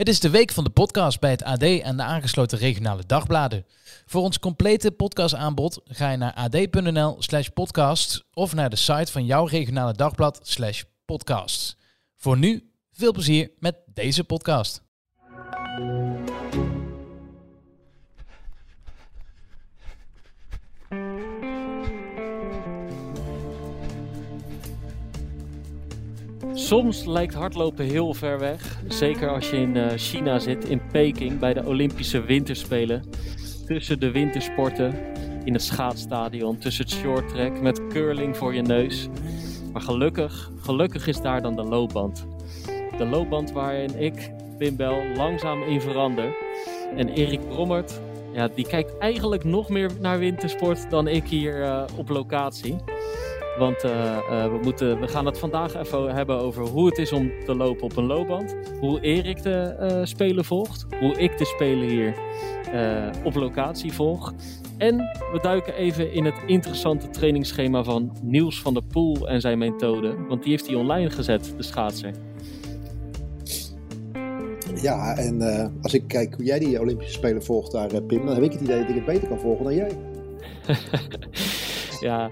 Het is de week van de podcast bij het AD en de aangesloten regionale dagbladen. Voor ons complete podcastaanbod ga je naar ad.nl slash podcast of naar de site van jouw regionale dagblad slash podcast. Voor nu, veel plezier met deze podcast. Soms lijkt hardlopen heel ver weg. Zeker als je in eh, China zit, in Peking, bij de Olympische Winterspelen. Tussen de wintersporten, in het schaatsstadion, tussen het shorttrack, met curling voor je neus. Maar gelukkig, gelukkig is daar dan de loopband. De loopband waarin ik, Pim Bel, langzaam in verander. En Erik Brommert, ja, die kijkt eigenlijk nog meer naar wintersport dan ik hier uh, op locatie. Want uh, uh, we, moeten, we gaan het vandaag even hebben over hoe het is om te lopen op een loopband. Hoe Erik de uh, Spelen volgt. Hoe ik de Spelen hier op locatie volg. En we duiken even in het interessante trainingsschema van Niels van der Poel en zijn methode. Want die heeft hij online gezet, de schaatser. Ja, en als ik kijk hoe jij die Olympische Spelen volgt daar, Pim, dan heb ik het idee dat ik het beter kan volgen dan jij. ja,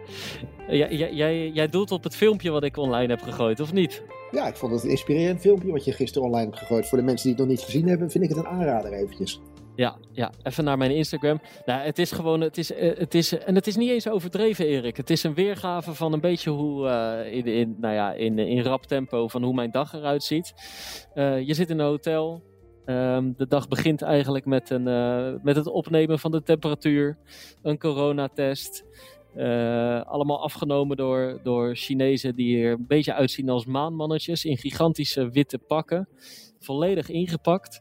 jij, jij, jij doelt op het filmpje wat ik online heb gegooid, of niet? Ja, ik vond het een inspirerend filmpje wat je gisteren online hebt gegooid. Voor de mensen die het nog niet gezien hebben, vind ik het een aanrader eventjes. Ja, ja, even naar mijn Instagram. Nou, het is gewoon, het is, het is, en het is niet eens overdreven, Erik. Het is een weergave van een beetje hoe, uh, in, in, nou ja, in, in rap tempo, van hoe mijn dag eruit ziet. Uh, je zit in een hotel, Um, de dag begint eigenlijk met, een, uh, met het opnemen van de temperatuur, een coronatest. Uh, allemaal afgenomen door, door Chinezen die er een beetje uitzien als maanmannetjes in gigantische witte pakken. Volledig ingepakt.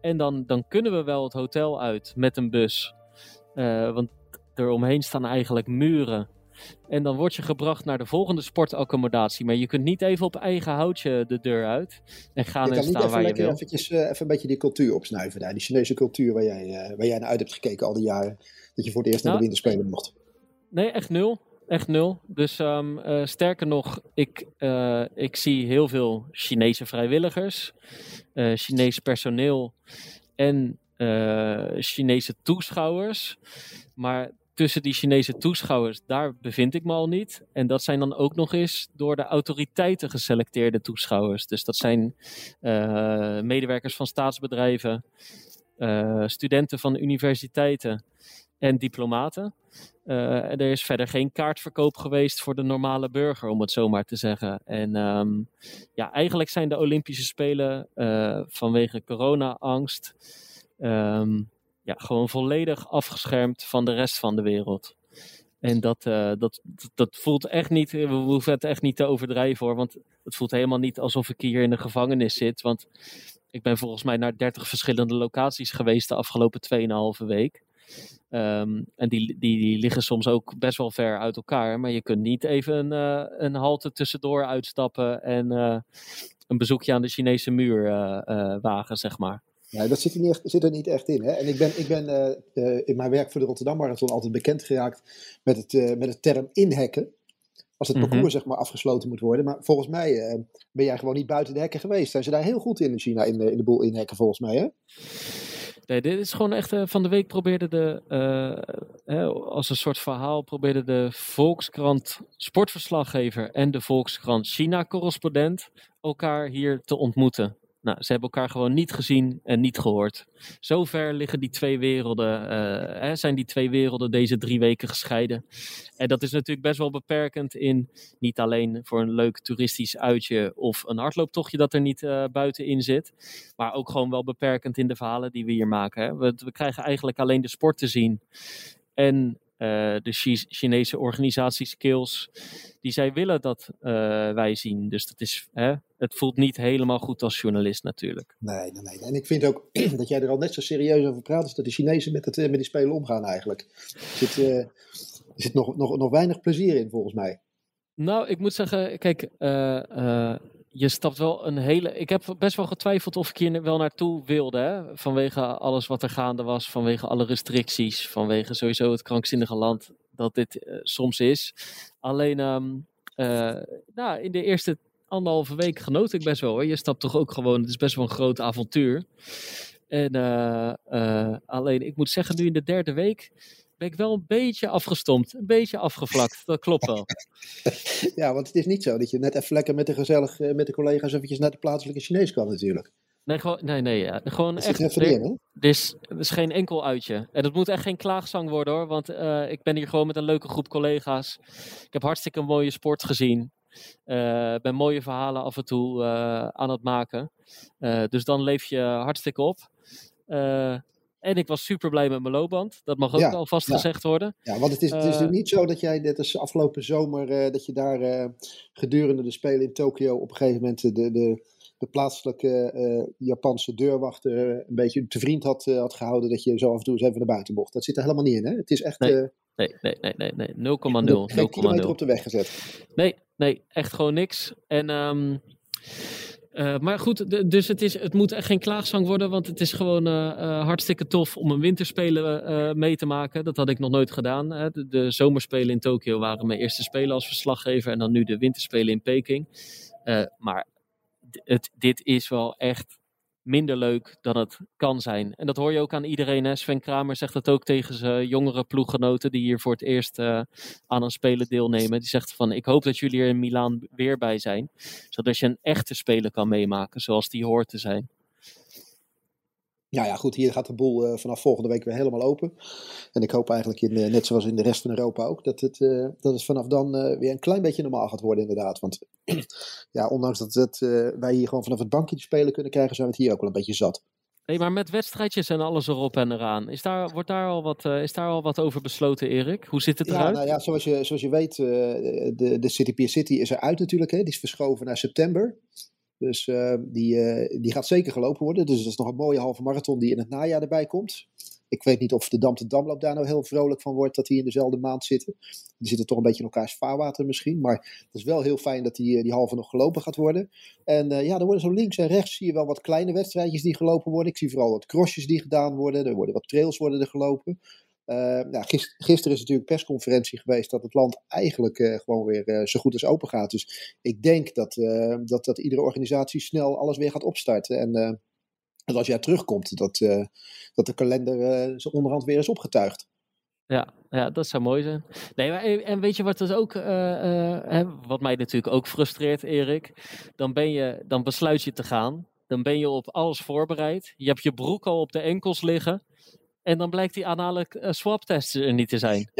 En dan, dan kunnen we wel het hotel uit met een bus. Uh, want eromheen staan eigenlijk muren. En dan word je gebracht naar de volgende sportaccommodatie. Maar je kunt niet even op eigen houtje de deur uit en gaan en staan waar je wil. Eventjes, uh, even een beetje die cultuur opsnuiven daar. Die Chinese cultuur waar jij, uh, waar jij naar uit hebt gekeken al die jaren. Dat je voor het eerst nou, naar de winterspelen mocht. Nee, echt nul. Echt nul. Dus um, uh, sterker nog, ik, ik zie heel veel Chinese vrijwilligers, Chinees personeel en Chinese toeschouwers. Maar tussen die Chinese toeschouwers, daar bevind ik me al niet. En dat zijn dan ook nog eens door de autoriteiten geselecteerde toeschouwers. Dus dat zijn uh, medewerkers van staatsbedrijven, uh, studenten van universiteiten en diplomaten. Uh, er is verder geen kaartverkoop geweest voor de normale burger, om het zo maar te zeggen. En um, ja, eigenlijk zijn de Olympische Spelen vanwege corona-angst. Um, ja, gewoon volledig afgeschermd van de rest van de wereld. En dat, uh, dat, dat voelt echt niet, we hoeven het echt niet te overdrijven hoor, want het voelt helemaal niet alsof ik hier in de gevangenis zit. Want ik ben volgens mij naar 30 verschillende locaties geweest de afgelopen 2,5 week. Um, en die, die, die liggen soms ook best wel ver uit elkaar, maar je kunt niet even een, uh, een halte tussendoor uitstappen en uh, een bezoekje aan de Chinese muur wagen, zeg maar. Nee, dat zit er niet, echt, zit er niet echt in. Hè? En ik ben, ik ben in mijn werk voor de Rotterdam Marathon altijd bekend geraakt met het, met het term inhekken. Als het mm -hmm. parcours zeg maar afgesloten moet worden. Maar volgens mij ben jij gewoon niet buiten de hekken geweest. Zijn ze daar heel goed in in China, in de, in de boel inhekken volgens mij hè? Nee, dit is gewoon echt. van de week probeerde de. als een soort verhaal. probeerde de Volkskrant sportverslaggever. en de Volkskrant China-correspondent. elkaar hier te ontmoeten. Nou, ze hebben elkaar gewoon niet gezien en niet gehoord. Zover liggen die twee werelden, uh, hè, zijn die twee werelden deze drie weken gescheiden. En dat is natuurlijk best wel beperkend in, niet alleen voor een leuk toeristisch uitje of een hardlooptochtje dat er niet uh, buitenin zit, maar ook gewoon wel beperkend in de verhalen die we hier maken. Hè. We, we krijgen eigenlijk alleen de sport te zien. En de Ch Chinese organisatie Skills, die zij willen dat uh, wij zien. Dus dat is, hè, het voelt niet helemaal goed als journalist natuurlijk. Nee, nee, nee. En ik vind ook dat jij er al net zo serieus over praat als dat de Chinezen met, het, met die spelen omgaan eigenlijk. Er zit, er zit nog, nog, nog weinig plezier in volgens mij. Nou, ik moet zeggen, kijk, je stapt wel een hele. Ik heb best wel getwijfeld of ik hier wel naartoe wilde. Hè? Vanwege alles wat er gaande was, vanwege alle restricties, vanwege sowieso het krankzinnige land dat dit uh, soms is. Alleen, um, uh, nou, in de eerste anderhalve week genoot ik best wel hoor. Je stapt toch ook gewoon, het is best wel een groot avontuur. En alleen, ik moet zeggen, nu in de derde week ben ik wel een beetje afgestompt. Een beetje afgevlakt. Dat klopt wel. ja, want het is niet zo dat je net even lekker met de gezellig, met de collega's eventjes naar de plaatselijke Chinees kan natuurlijk. Nee, gewoon, nee, nee, ja. gewoon Dat echt. er in? Er is, er is geen enkel uitje. En het moet echt geen klaagzang worden hoor. Want eh, ik ben hier gewoon met een leuke groep collega's. Ik heb hartstikke mooie sport gezien. Eh ben mooie verhalen af en toe eh, aan het maken. Eh, dus dan leef je hartstikke op. En ik was super blij met mijn loopband. Dat mag ook Ja, alvast ja. gezegd worden. Ja, want het is, het is Eh, niet zo dat jij, net als afgelopen zomer, eh, dat je daar eh, gedurende de Spelen in Tokio op een gegeven moment de, de, de plaatselijke Japanse deurwachter een beetje te vriend had, had gehouden dat je zo af en toe eens even naar buiten mocht. Dat zit er helemaal niet in, hè? Het is echt Nee, Nee, nee, nee, nee, nee. 0,0. geen kilometer 0,0. op de weg gezet. Nee, nee, echt gewoon niks. En, ehm, eh, maar goed, dus het, is, het moet echt geen klaagzang worden, want het is gewoon eh, eh, hartstikke tof om een winterspelen mee te maken. Dat had ik nog nooit gedaan. Hè. De, de zomerspelen in Tokio waren mijn eerste spelen als verslaggever en dan nu de winterspelen in Peking. Maar het, dit is wel echt minder leuk dan het kan zijn. En dat hoor je ook aan iedereen. Hè. Sven Kramer zegt dat ook tegen zijn jongere ploeggenoten die hier voor het eerst eh, aan een spelen deelnemen. Die zegt van ik hoop dat jullie er in Milaan weer bij zijn. Zodat je een echte spelen kan meemaken zoals die hoort te zijn. Ja, ja, goed, hier gaat de boel eh, vanaf volgende week weer helemaal open. En ik hoop eigenlijk, in, eh, net zoals in de rest van Europa ook, dat het, eh, dat het vanaf dan weer een klein beetje normaal gaat worden inderdaad. Want ja, ondanks dat, dat wij hier gewoon vanaf het bankje te spelen kunnen krijgen, zijn we het hier ook wel een beetje zat. Nee, maar met wedstrijdjes en alles erop en eraan. Is daar, wordt daar al wat, is daar al wat over besloten, Erik? Hoe zit het Ja, eruit? nou ja, zoals je, zoals je weet, de, de City Pier City is eruit natuurlijk. Hè? Die is verschoven naar september. Dus eh, die, eh, die gaat zeker gelopen worden. Dus dat is nog een mooie halve marathon die in het najaar erbij komt. Ik weet niet of de Dam te Damloop daar nou heel vrolijk van wordt dat die in dezelfde maand zitten. Die zitten toch een beetje in elkaars vaarwater misschien. Maar het is wel heel fijn dat die, eh, die halve nog gelopen gaat worden. En eh, ja, er worden zo links en rechts zie je wel wat kleine wedstrijdjes die gelopen worden. Ik zie vooral wat crossjes die gedaan worden. Er worden wat trails worden er gelopen. Nou, gis- gisteren is natuurlijk persconferentie geweest dat het land eigenlijk eh, gewoon weer eh, zo goed als open gaat. Dus ik denk dat, eh, dat, dat iedere organisatie snel alles weer gaat opstarten. En eh, dat als jij terugkomt, dat, dat de kalender zo onderhand weer is opgetuigd. Ja, ja, dat zou mooi zijn. Nee, maar, en weet je wat, dus ook, wat mij natuurlijk ook frustreert, Erik? Dan, ben je, dan besluit je te gaan. Dan ben je op alles voorbereid. Je hebt je broek al op de enkels liggen. En dan blijkt die anale eh, swabtest er niet te zijn.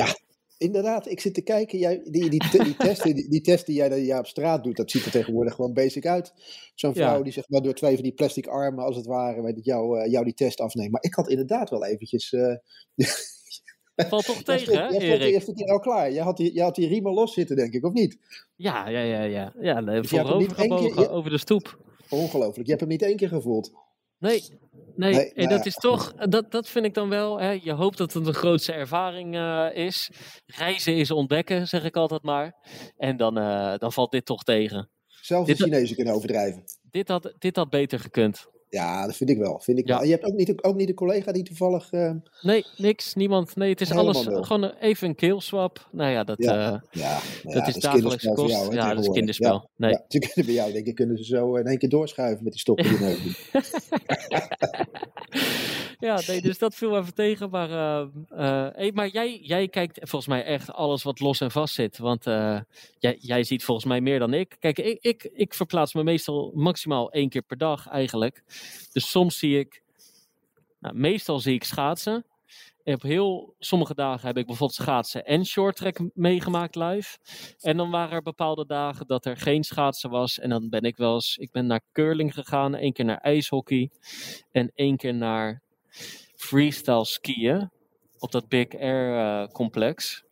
Inderdaad, ik zit te kijken. Jij, die, die, die, testen, die, die test die jij, die jij op straat doet, dat ziet er tegenwoordig gewoon basic uit. Zo'n Ja. vrouw die zeg maar door twee van die plastic armen, als het ware, weet het, jou, eh, jou die test afneemt. Maar ik had inderdaad wel eventjes... eh, Valt toch jij tegen, stond, hè, jij stond de Erik? eerste keer al klaar. Jij had, die, jij had die riemen los zitten, denk ik, of niet? Ja, ja, ja, ja. ja nee, Dus keer- je- over de stoep. Ongelooflijk. Je hebt hem niet één keer gevoeld. Nee, nee. Nee, en nou dat is toch, dat, dat vind ik dan wel. Hè, je hoopt dat het een grootste ervaring eh, is. Reizen is ontdekken, zeg ik altijd maar. En dan, eh, dan valt dit toch tegen. Zelfs de Chinezen kunnen overdrijven. Dit had, dit had beter gekund. Ja, dat vind ik wel. Vind ik Ja. wel. Je hebt ook niet, ook niet een collega die toevallig... eh, Nee, niks, niemand. Nee, het is alles gewoon even een keelswap. Nou ja, dat, Ja, eh, ja, nou dat ja, is kinderspel dagelijkse voor kost. jou, hè, ja, dat is kinderspel. Nee. Ze kunnen bij jou, denk ik, kunnen ze zo in één keer doorschuiven met die stokken die neus. Ja, nee, dus dat viel even tegen. Maar, eh, eh, hey, maar jij, jij kijkt volgens mij echt alles wat los en vast zit. Want eh, jij, jij ziet volgens mij meer dan ik. Kijk, ik, ik, ik verplaats me meestal maximaal één keer per dag eigenlijk. Dus soms zie ik, nou, meestal zie ik schaatsen. En op heel sommige dagen heb ik bijvoorbeeld schaatsen en shorttrack meegemaakt live. En dan waren er bepaalde dagen dat er geen schaatsen was. En dan ben ik wel eens, ik ben naar curling gegaan, één keer naar ijshockey en één keer naar freestyle skiën op dat Big Air eh, complex.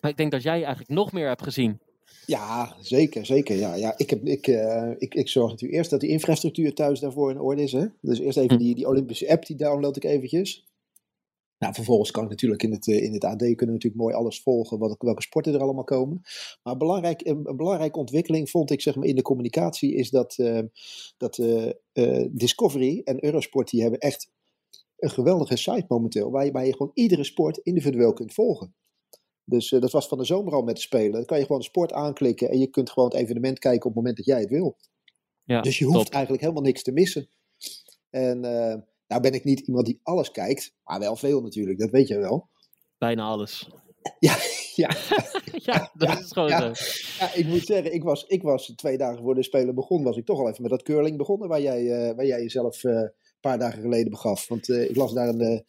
Maar ik denk dat jij eigenlijk nog meer hebt gezien. Ja, zeker, zeker. Ja, ja, ik, heb, ik, eh, ik, ik zorg natuurlijk eerst dat die infrastructuur thuis daarvoor in orde is. Hè? Dus eerst even Hm. die, die Olympische app, die download ik eventjes. Nou, vervolgens kan ik natuurlijk in het, eh, in het AD kunnen we natuurlijk mooi alles volgen, wat, welke sporten er allemaal komen. Maar belangrijk, een, een belangrijke ontwikkeling vond ik zeg maar, in de communicatie is dat, eh, dat Discovery en Eurosport die hebben echt een geweldige site momenteel, waarbij je gewoon iedere sport individueel kunt volgen. Dus dat was van de zomer al met de Spelen. Dan kan je gewoon de sport aanklikken en je kunt gewoon het evenement kijken op het moment dat jij het wil. Ja, dus je hoeft eigenlijk helemaal niks te missen. En nou ben ik niet iemand die alles kijkt, maar wel veel natuurlijk, dat weet je wel. Bijna alles. Ja, ja. ja, dat is gewoon zo. Ja, ik moet zeggen, ik was, ik was twee dagen voor de Spelen begon, was ik toch al even met dat curling begonnen, waar jij, uh, waar jij jezelf paar dagen geleden begaf. Want uh, ik las daar een,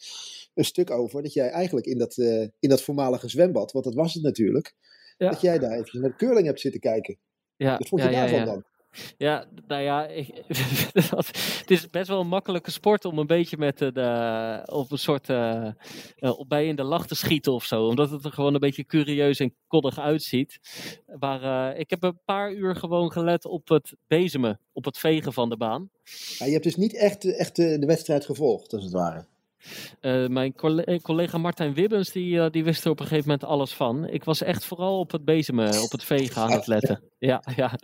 een stuk over, dat jij eigenlijk in dat, in dat voormalige zwembad, want dat was het natuurlijk, ja. dat jij daar even naar de curling hebt zitten kijken. Ja, Wat vond je daarvan dan? Ja, nou ja, ik, het is best wel een makkelijke sport om een beetje met de, op een soort uh, op bij in de lach te schieten of zo. Omdat het er gewoon een beetje curieus en koddig uitziet. Maar uh, ik heb een paar uur gewoon gelet op het bezemen, op het vegen van de baan. Ja, je hebt dus niet echt, echt de wedstrijd gevolgd, als het ware. Uh, mijn collega, collega Martijn Wibbens, die, uh, die wist er op een gegeven moment alles van. Ik was echt vooral op het bezemen, op het vegen aan het letten. Ja, ja.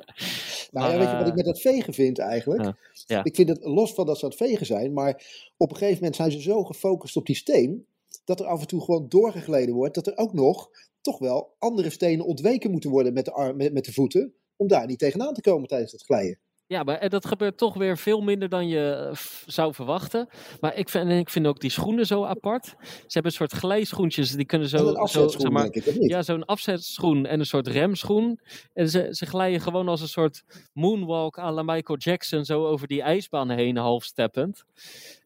Nou maar, ja, weet je wat ik met dat vegen vind eigenlijk? Ja. Ik vind het los van dat ze aan het vegen zijn, maar op een gegeven moment zijn ze zo gefocust op die steen, dat er af en toe gewoon doorgegleden wordt, dat er ook nog toch wel andere stenen ontweken moeten worden met de, arm, met, met de voeten, om daar niet tegenaan te komen tijdens het glijden. Ja, maar dat gebeurt toch weer veel minder dan je eh, zou verwachten. Maar ik vind, ik vind ook die schoenen zo apart. Ze hebben een soort glijschoentjes. Die kunnen zo. zo zeg maar, ja, zo'n afzetschoen en een soort remschoen. En ze, ze glijden gewoon als een soort moonwalk à la Michael Jackson. Zo over die ijsbaan heen, half steppend.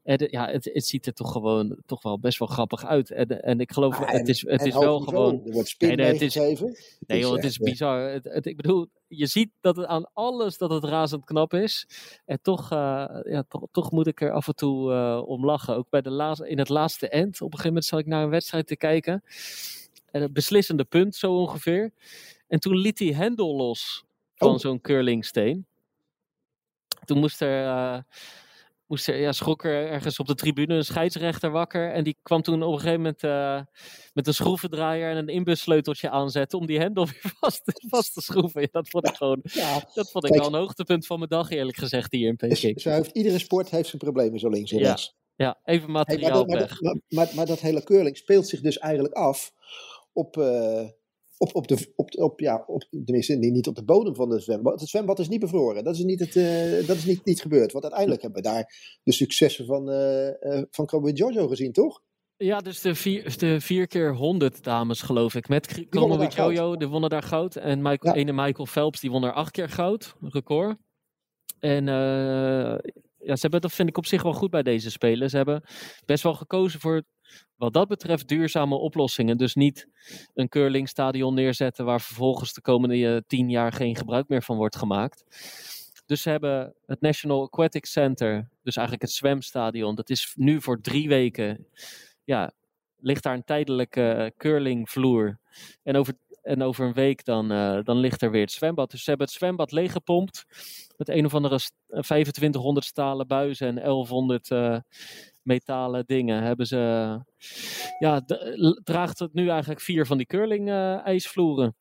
En ja, het, het ziet er toch gewoon toch wel best wel grappig uit. En, en ik geloof, ah, het is, het is wel gewoon. Er wordt spin nee, het is, Nee, joh, het is bizar. Het, ik bedoel, je ziet dat het aan alles dat het razend knap is. En toch, uh, ja, toch, toch moet ik er af en toe uh, om lachen. Ook bij de laatste, in het laatste end. Op een gegeven moment zat ik naar een wedstrijd te kijken. En het beslissende punt, zo ongeveer. En toen liet hij hendel los van oh. zo'n curlingsteen. Toen moest er. Moest er, ja, schrok er ergens op de tribune een scheidsrechter wakker. En die kwam toen op een gegeven moment uh, met een schroevendraaier en een inbussleuteltje aanzetten om die hendel weer vast, vast te schroeven. Ja, dat vond ik gewoon, ja, dat vond ik wel een hoogtepunt van mijn dag eerlijk gezegd hier in Peking. Zo heeft, iedere sport heeft zijn problemen zo links en rechts. Ja, even materiaal maar, weg. Maar, maar, maar, dat hele curling speelt zich dus eigenlijk af op... Uh, op, op de, op, op, ja, op, tenminste niet op de bodem van de zwembad. Het zwembad is niet bevroren. Dat is niet, het, uh, dat is niet, niet gebeurd. Want uiteindelijk hebben we daar de successen van, uh, uh, van Kobe Jojo gezien, toch? Ja, dus de vier, de vier keer honderd dames, geloof ik. Met Kobe Jojo, die wonnen daar goud. En Michael, ja. ene Michael Phelps, die won er acht keer goud. Record. En ja, ze hebben, dat vind ik op zich wel goed bij deze spelen. Ze hebben best wel gekozen voor wat dat betreft duurzame oplossingen. Dus niet een curlingstadion neerzetten waar vervolgens de komende eh, tien jaar geen gebruik meer van wordt gemaakt. Dus ze hebben het National Aquatic Center, dus eigenlijk het zwemstadion. Dat is nu voor drie weken, ja, ligt daar een tijdelijke curlingvloer. En over, en over een week dan, uh, dan ligt er weer het zwembad. Dus ze hebben het zwembad leeggepompt met een of andere 2500 stalen buizen en 1100 uh, metalen dingen hebben ze. Ja, draagt het nu eigenlijk vier van die curling uh, ijsvloeren.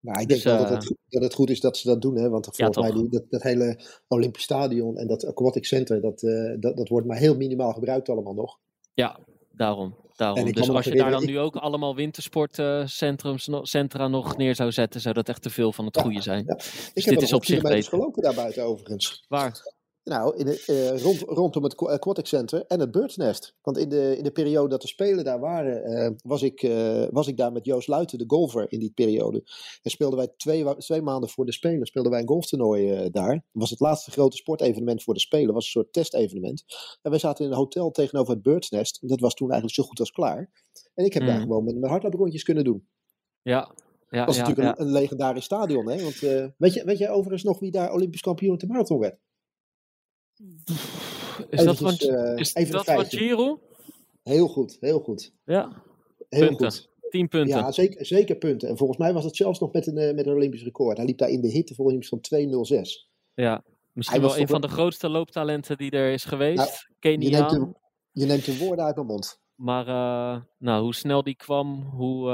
Nou, ik denk dus, wel dat het, dat het, goed is dat ze dat doen. Hè? Want volgens mij die, dat, dat, hele Olympisch Stadion en dat Aquatic Center, dat, dat, dat wordt maar heel minimaal gebruikt allemaal nog. Ja, daarom. daarom. Dus als je daar dan nu ook allemaal wintersportcentra nog neer zou zetten, zou dat echt te veel van het goede zijn. Dus ik dit is op zich beter. gelopen daar buiten overigens. Waar? Nou, in de, uh, rond, rondom het Aquatic Center en het Birdsnest. Want in de, in de periode dat de Spelen daar waren, uh, was, ik, uh, was ik daar met Joost Luiten, de golfer, in die periode. En speelden wij twee, twee maanden voor de Spelen, speelden wij een golftoernooi daar. Dat was het laatste grote sportevenement voor de Spelen, was een soort testevenement. En wij zaten in een hotel tegenover het Birdsnest. Dat was toen eigenlijk zo goed als klaar. En ik heb mm. daar gewoon met mijn hardlooprondjes kunnen doen. Ja, ja, dat was ja, natuurlijk ja. Een, een, legendarisch stadion. Hè? Want, weet, je, weet jij overigens nog wie daar Olympisch kampioen op de marathon werd? Is dat van, is dat van Giro? Heel goed, heel goed. Ja, heel punten. goed. 10 punten. Ja, zeker, zeker punten. En volgens mij was het zelfs nog met een, uh, met een Olympisch record. Hij liep daar in de hitte volgens van 2.06. Ja, misschien wel een van de grootste looptalenten die er is geweest. Nou. Je neemt, de, je neemt de woorden uit mijn mond. Maar uh, nou, hoe snel die kwam, hoe,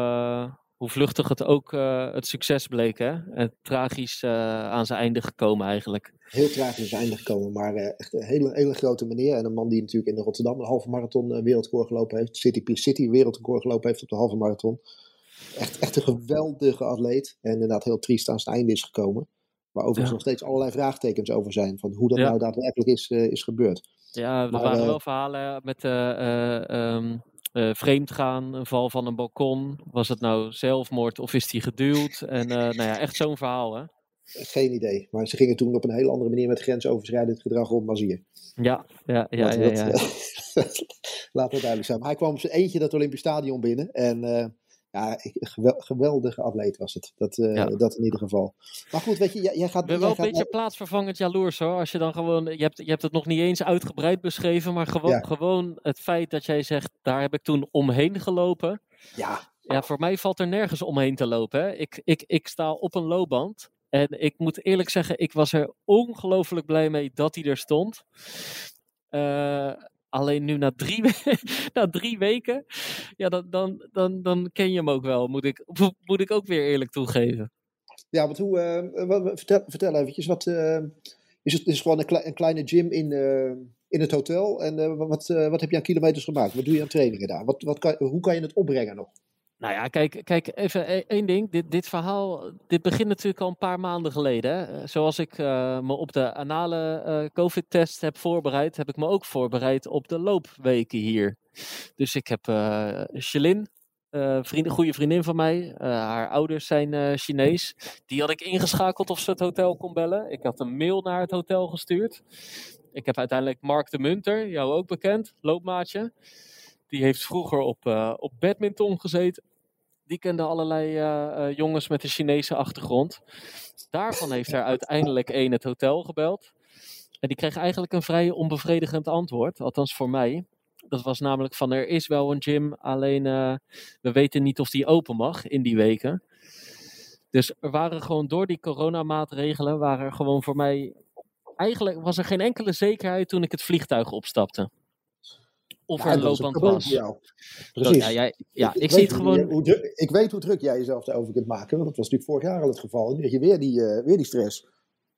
hoe vluchtig het ook uh, het succes bleek. Hè? En tragisch uh, aan zijn einde gekomen eigenlijk. Heel tragisch aan zijn einde gekomen, maar uh, echt een hele, hele grote meneer. En een man die natuurlijk in de Rotterdam een halve marathon wereldrecord gelopen heeft. City Peer City wereldrecord gelopen heeft op de halve marathon. Echt, echt een geweldige atleet. En inderdaad heel triest aan zijn einde is gekomen. Waar overigens nog steeds allerlei vraagtekens over zijn. Van hoe dat nou daadwerkelijk is, is gebeurd. Ja, er waren wel verhalen met um, vreemdgaan, een val van een balkon. Was het nou zelfmoord of is hij geduwd? En nou ja, echt zo'n verhaal hè. Geen idee. Maar ze gingen toen op een hele andere manier met grensoverschrijdend gedrag om als hier. Ja, ja, ja. ja, ja, laat dat duidelijk zijn. Maar hij kwam op zijn eentje dat Olympisch Stadion binnen. En uh, ja, geweldige atleet was het. Dat, uh, dat in ieder geval. Maar goed, weet je, jij, gaat... Ik ben wel een beetje plaatsvervangend jaloers hoor. Als je dan gewoon... Je hebt, je hebt het nog niet eens uitgebreid beschreven. Maar gewoon, gewoon het feit dat jij zegt... Daar heb ik toen omheen gelopen. Ja. Ja, voor mij valt er nergens omheen te lopen. Hè. Ik, ik, ik sta op een loopband. En ik moet eerlijk zeggen, ik was er ongelooflijk blij mee dat hij er stond. Uh, alleen nu na drie, na drie weken, ja, dan, dan, dan, dan ken je hem ook wel, moet ik, moet ik ook weer eerlijk toegeven. Ja, want hoe, uh, vertel, vertel eventjes, wat, uh, is het is gewoon een, kleine gym in, in het hotel en wat, wat heb je aan kilometers gemaakt? Wat doe je aan trainingen daar? Wat, wat kan, hoe kan je het opbrengen nog? Nou ja, kijk, kijk even e-, één ding. Dit, dit verhaal, dit begint natuurlijk al een paar maanden geleden. Hè? Eh, zoals ik uh, me op de anale uh, COVID-test heb voorbereid, heb ik me ook voorbereid op de loopweken hier. Dus ik heb uh, Shalin, vriend, goede vriendin van mij. haar ouders zijn Chinees. Die had ik ingeschakeld of ze het hotel kon bellen. Ik had een mail naar het hotel gestuurd. Ik heb uiteindelijk Mark de Munter, jou ook bekend, loopmaatje. Die heeft vroeger op, op badminton gezeten die kende allerlei uh, uh, jongens met een Chinese achtergrond. Daarvan heeft er uiteindelijk één het hotel gebeld. En die kreeg eigenlijk een vrij onbevredigend antwoord, althans voor mij. Dat was namelijk van er is wel een gym, alleen uh, we weten niet of die open mag in die weken. Dus er waren gewoon door die coronamaatregelen, waren er gewoon voor mij, eigenlijk was er geen enkele zekerheid toen ik het vliegtuig opstapte of ja, er loopband was. Precies. Ja, jij, ja ik, ik zie het gewoon. Hoe, ik weet hoe druk jij jezelf daarover kunt maken. Want dat was natuurlijk vorig jaar al het geval. Nu heb je weer die, uh, weer die stress.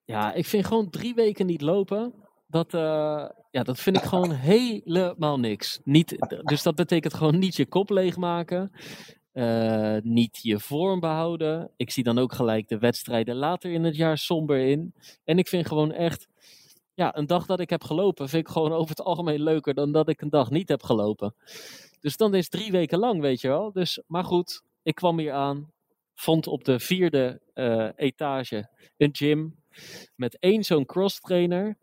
Ja, ik vind gewoon drie weken niet lopen. Dat, uh, ja, dat vind ik gewoon helemaal niks. Niet, dus dat betekent gewoon niet je kop leegmaken. Uh, niet je vorm behouden. Ik zie dan ook gelijk de wedstrijden later in het jaar somber in. En ik vind gewoon echt ja, een dag dat ik heb gelopen vind ik gewoon over het algemeen leuker dan dat ik een dag niet heb gelopen. Dus dan is drie weken lang, weet je wel. Dus, maar goed, ik kwam hier aan, vond op de vierde uh, etage een gym met één zo'n cross trainer,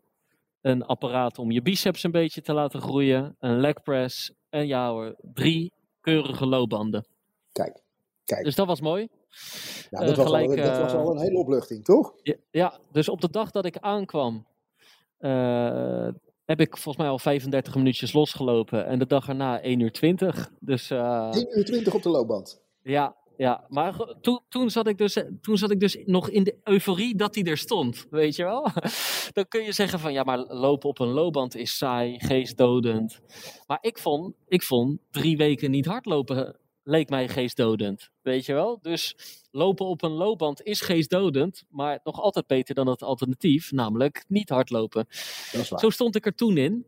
een apparaat om je biceps een beetje te laten groeien, een leg press en ja hoor, drie keurige loopbanden. Kijk, kijk. Dus dat was mooi. Ja, dat, uh, was gelijk, al, dat was al een hele opluchting, toch? Ja, ja, dus op de dag dat ik aankwam, heb ik volgens mij al 35 minuutjes losgelopen. En de dag erna 1 uur 20. Dus, uh, 1 uur 20 op de loopband. Ja, ja. maar toen, toen, zat ik dus, toen zat ik dus nog in de euforie dat hij er stond. Weet je wel? Dan kun je zeggen van ja, maar lopen op een loopband is saai, geestdodend. Maar ik vond, ik vond drie weken niet hardlopen leek mij geestdodend. Weet je wel? Dus lopen op een loopband is geestdodend, maar nog altijd beter dan het alternatief, namelijk niet hardlopen. Zo stond ik er toen in.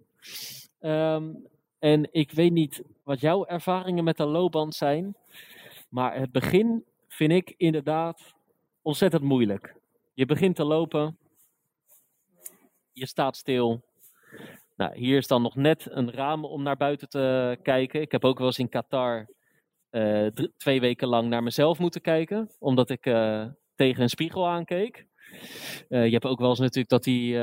Um, en ik weet niet wat jouw ervaringen met de loopband zijn, maar het begin vind ik inderdaad ontzettend moeilijk. Je begint te lopen, je staat stil. Nou, hier is dan nog net een raam om naar buiten te kijken. Ik heb ook wel eens in Qatar uh, twee weken lang naar mezelf moeten kijken, omdat ik uh, tegen een spiegel aankeek. Uh, je hebt ook wel eens natuurlijk dat, die,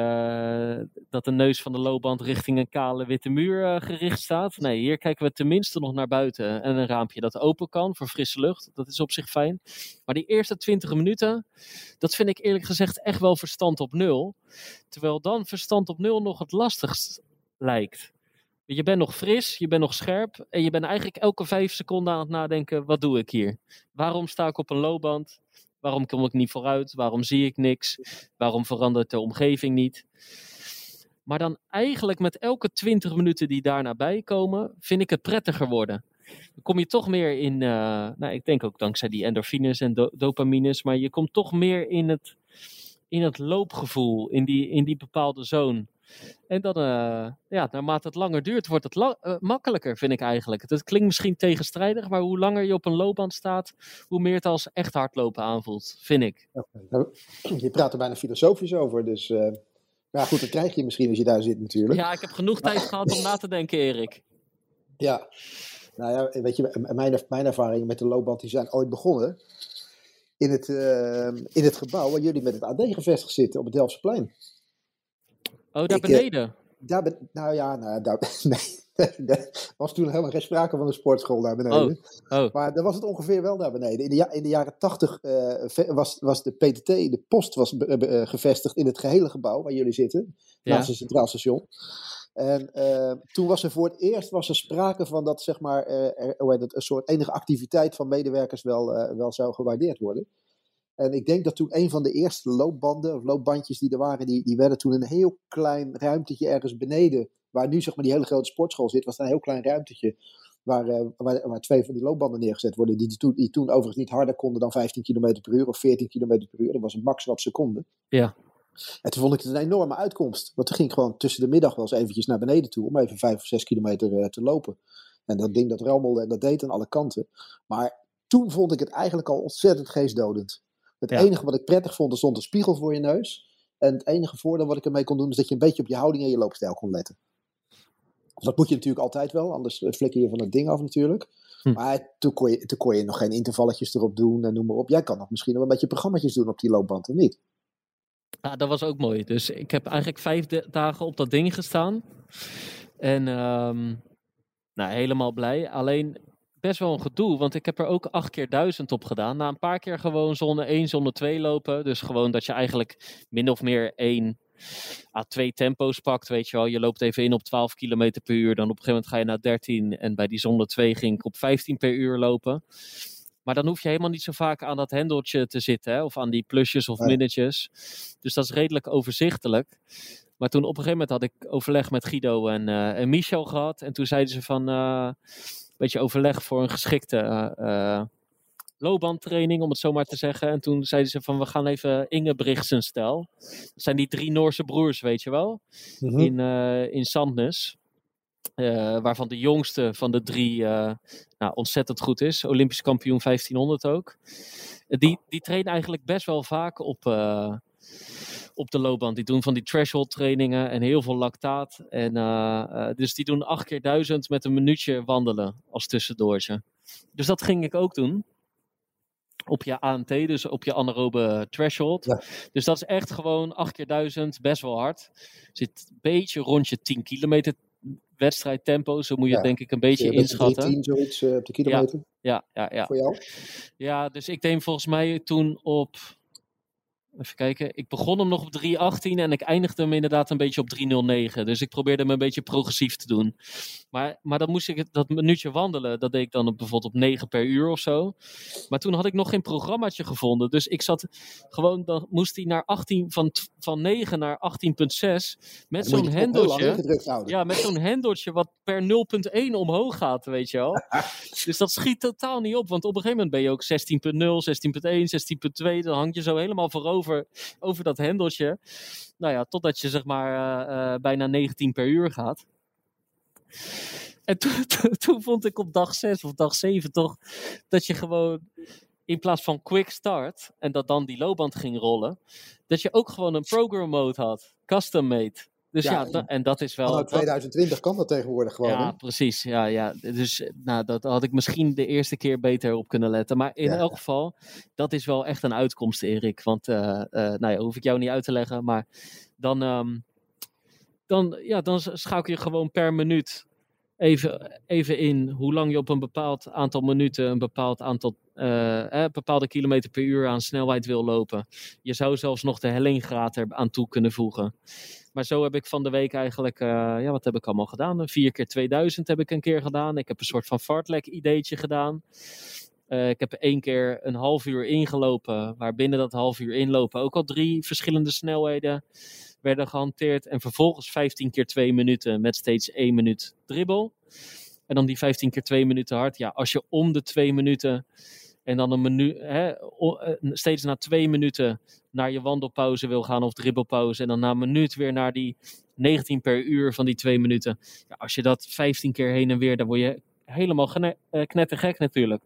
dat de neus van de loopband richting een kale witte muur gericht staat. Nee, hier kijken we tenminste nog naar buiten en een raampje dat open kan voor frisse lucht. Dat is op zich fijn. Maar die eerste 20 minuten, dat vind ik eerlijk gezegd echt wel verstand op nul. Terwijl dan verstand op nul nog het lastigst lijkt. Je bent nog fris, je bent nog scherp en je bent eigenlijk elke vijf seconden aan het nadenken: wat doe ik hier? Waarom sta ik op een loopband? Waarom kom ik niet vooruit? Waarom zie ik niks? Waarom verandert de omgeving niet? Maar dan eigenlijk met elke 20 minuten die daarna bij komen, vind ik het prettiger worden. Dan kom je toch meer in, uh, nou, ik denk ook dankzij die endorfines en do dopamines, maar je komt toch meer in het, in het loopgevoel, in die, in die bepaalde zone. En dan, uh, ja, naarmate het langer duurt, wordt het la uh, makkelijker, vind ik eigenlijk. Het klinkt misschien tegenstrijdig, maar hoe langer je op een loopband staat, hoe meer het als echt hardlopen aanvoelt, vind ik. Okay. Je praat er bijna filosofisch over, dus uh, ja, goed, dat krijg je misschien als je daar zit natuurlijk. Ja, ik heb genoeg tijd gehad om na te denken, Erik. Ja, nou ja, weet je, mijn, mijn ervaringen met de loopband die zijn ooit begonnen in het, in het gebouw waar jullie met het AD gevestigd zitten op het Delftsplein. Oh, daar ik, beneden? Daar ben, nou ja, nou, daar, nee, er was toen helemaal geen sprake van een sportschool daar beneden. Oh, oh. Maar daar was het ongeveer wel daar beneden. In de, in de jaren tachtig uh, was, was de PTT, de post, was uh, gevestigd in het gehele gebouw waar jullie zitten. Ja. Naast het Centraal Station. En uh, toen was er voor het eerst was er sprake van dat zeg maar, er, hoe heet het, een soort enige activiteit van medewerkers wel, wel zou gewaardeerd worden. En ik denk dat toen een van de eerste loopbanden of loopbandjes die er waren, die, die werden toen een heel klein ruimtetje ergens beneden. Waar nu zeg maar die hele grote sportschool zit, was een heel klein ruimtetje. Waar, uh, waar, waar, twee van die loopbanden neergezet worden. Die, die, toen, die toen overigens niet harder konden dan 15 km per uur of 14 km per uur. Dat was een max wat seconden. Ja. En toen vond ik het een enorme uitkomst. Want toen ging ik gewoon tussen de middag wel eens eventjes naar beneden toe. Om even 5 of 6 kilometer uh, te lopen. En dat ding dat rammelde en dat deed aan alle kanten. Maar toen vond ik het eigenlijk al ontzettend geestdodend. Het enige wat ik prettig vond, er stond een spiegel voor je neus. En het enige voordeel wat ik ermee kon doen, is dat je een beetje op je houding en je loopstijl kon letten. Dat moet je natuurlijk altijd wel, anders flikker je van het ding af natuurlijk. Hm. Maar toen kon, je, toen kon je nog geen intervalletjes erop doen en noem maar op. Jij kan nog misschien nog een beetje programma's doen op die loopband, of niet? Ja, dat was ook mooi. Dus ik heb eigenlijk vijf dagen op dat ding gestaan. En um, nou, helemaal blij. Alleen best wel een gedoe, want ik heb er ook acht keer duizend op gedaan. Na een paar keer gewoon zone 1, zone 2 lopen. Dus gewoon dat je eigenlijk min of meer één à twee tempo's pakt, weet je wel. Je loopt even in op 12 km per uur, dan op een gegeven moment ga je naar 13. En bij die zone 2 ging ik op 15 per uur lopen. Maar dan hoef je helemaal niet zo vaak aan dat hendeltje te zitten, hè? of aan die plusjes of minnetjes. Dus dat is redelijk overzichtelijk. Maar toen op een gegeven moment had ik overleg met Guido en, uh, en Michel gehad. En toen zeiden ze van, uh, beetje overleg voor een geschikte uh, loopbandtraining, om het zo maar te zeggen. En toen zeiden ze van, we gaan even Ingebrigtsen stel. Dat zijn die drie Noorse broers, weet je wel, mm -hmm. in, uh, in Sandnes. Uh, waarvan de jongste van de drie nou, ontzettend goed is. Olympisch kampioen 1500 ook. Die, die trainen eigenlijk best wel vaak op op de loopband. Die doen van die threshold trainingen en heel veel lactaat. En, uh, dus die doen acht keer duizend met een minuutje wandelen als tussendoortje. Dus dat ging ik ook doen. Op je ANT, dus op je anaerobe threshold. Ja. Dus dat is echt gewoon acht keer duizend, best wel hard. Zit een beetje rond je 10 kilometer wedstrijdtempo. Zo moet je ja. het denk ik een beetje inschatten. 10 zoiets uh, op de kilometer? Ja, ja, ja, ja. Voor jou? Ja, dus ik deed volgens mij toen op Even kijken. Ik begon hem nog op 3.18 en ik eindigde hem inderdaad een beetje op 3.09. Dus ik probeerde hem een beetje progressief te doen. Maar, maar dan moest ik dat minuutje wandelen. Dat deed ik dan op, bijvoorbeeld op 9 per uur of zo. Maar toen had ik nog geen programmaatje gevonden. Dus ik zat gewoon, dan moest hij naar 18, van, van 9 naar 18.6. Met zo'n hendeltje. Ja, met zo'n hendeltje wat per 0.1 omhoog gaat, weet je wel. dus dat schiet totaal niet op. Want op een gegeven moment ben je ook 16.0, 16.1, 16.2. Dan hang je zo helemaal voorover over, over dat hendeltje. Nou ja, totdat je zeg maar uh, uh, bijna 19 per uur gaat. En toen, toen vond ik op dag 6 of dag 7 toch dat je gewoon in plaats van quick start en dat dan die loopband ging rollen, dat je ook gewoon een program mode had, custom made. Dus ja, ja en dat is wel. 2020 kan dat tegenwoordig gewoon. Ja, precies. Ja, ja. Dus nou, dat had ik misschien de eerste keer beter op kunnen letten. Maar in elk geval, dat is wel echt een uitkomst, Erik. Want, uh, uh, nou ja, hoef ik jou niet uit te leggen. Maar dan, um, dan, ja, dan schakel je gewoon per minuut even, even in hoe lang je op een bepaald aantal minuten een bepaald aantal uh, eh, bepaalde kilometer per uur aan snelheid wil lopen. Je zou zelfs nog de hellinggraad er aan toe kunnen voegen. Maar zo heb ik van de week eigenlijk, uh, ja, wat heb ik allemaal gedaan? Vier keer 2000 heb ik een keer gedaan. Ik heb een soort van fartlek ideetje gedaan. Uh, ik heb één keer een half uur ingelopen, waar binnen dat half uur inlopen ook al drie verschillende snelheden werden gehanteerd. En vervolgens 15 keer 2 minuten met steeds 1 minuut dribbel. En dan die 15 keer 2 minuten hard. Ja, als je om de 2 minuten en dan een minuut, eh, steeds na twee minuten naar je wandelpauze wil gaan of dribbelpauze. En dan na een minuut weer naar die 19 per uur van die twee minuten. Ja, als je dat 15 keer heen en weer, dan word je helemaal eh, knettergek natuurlijk.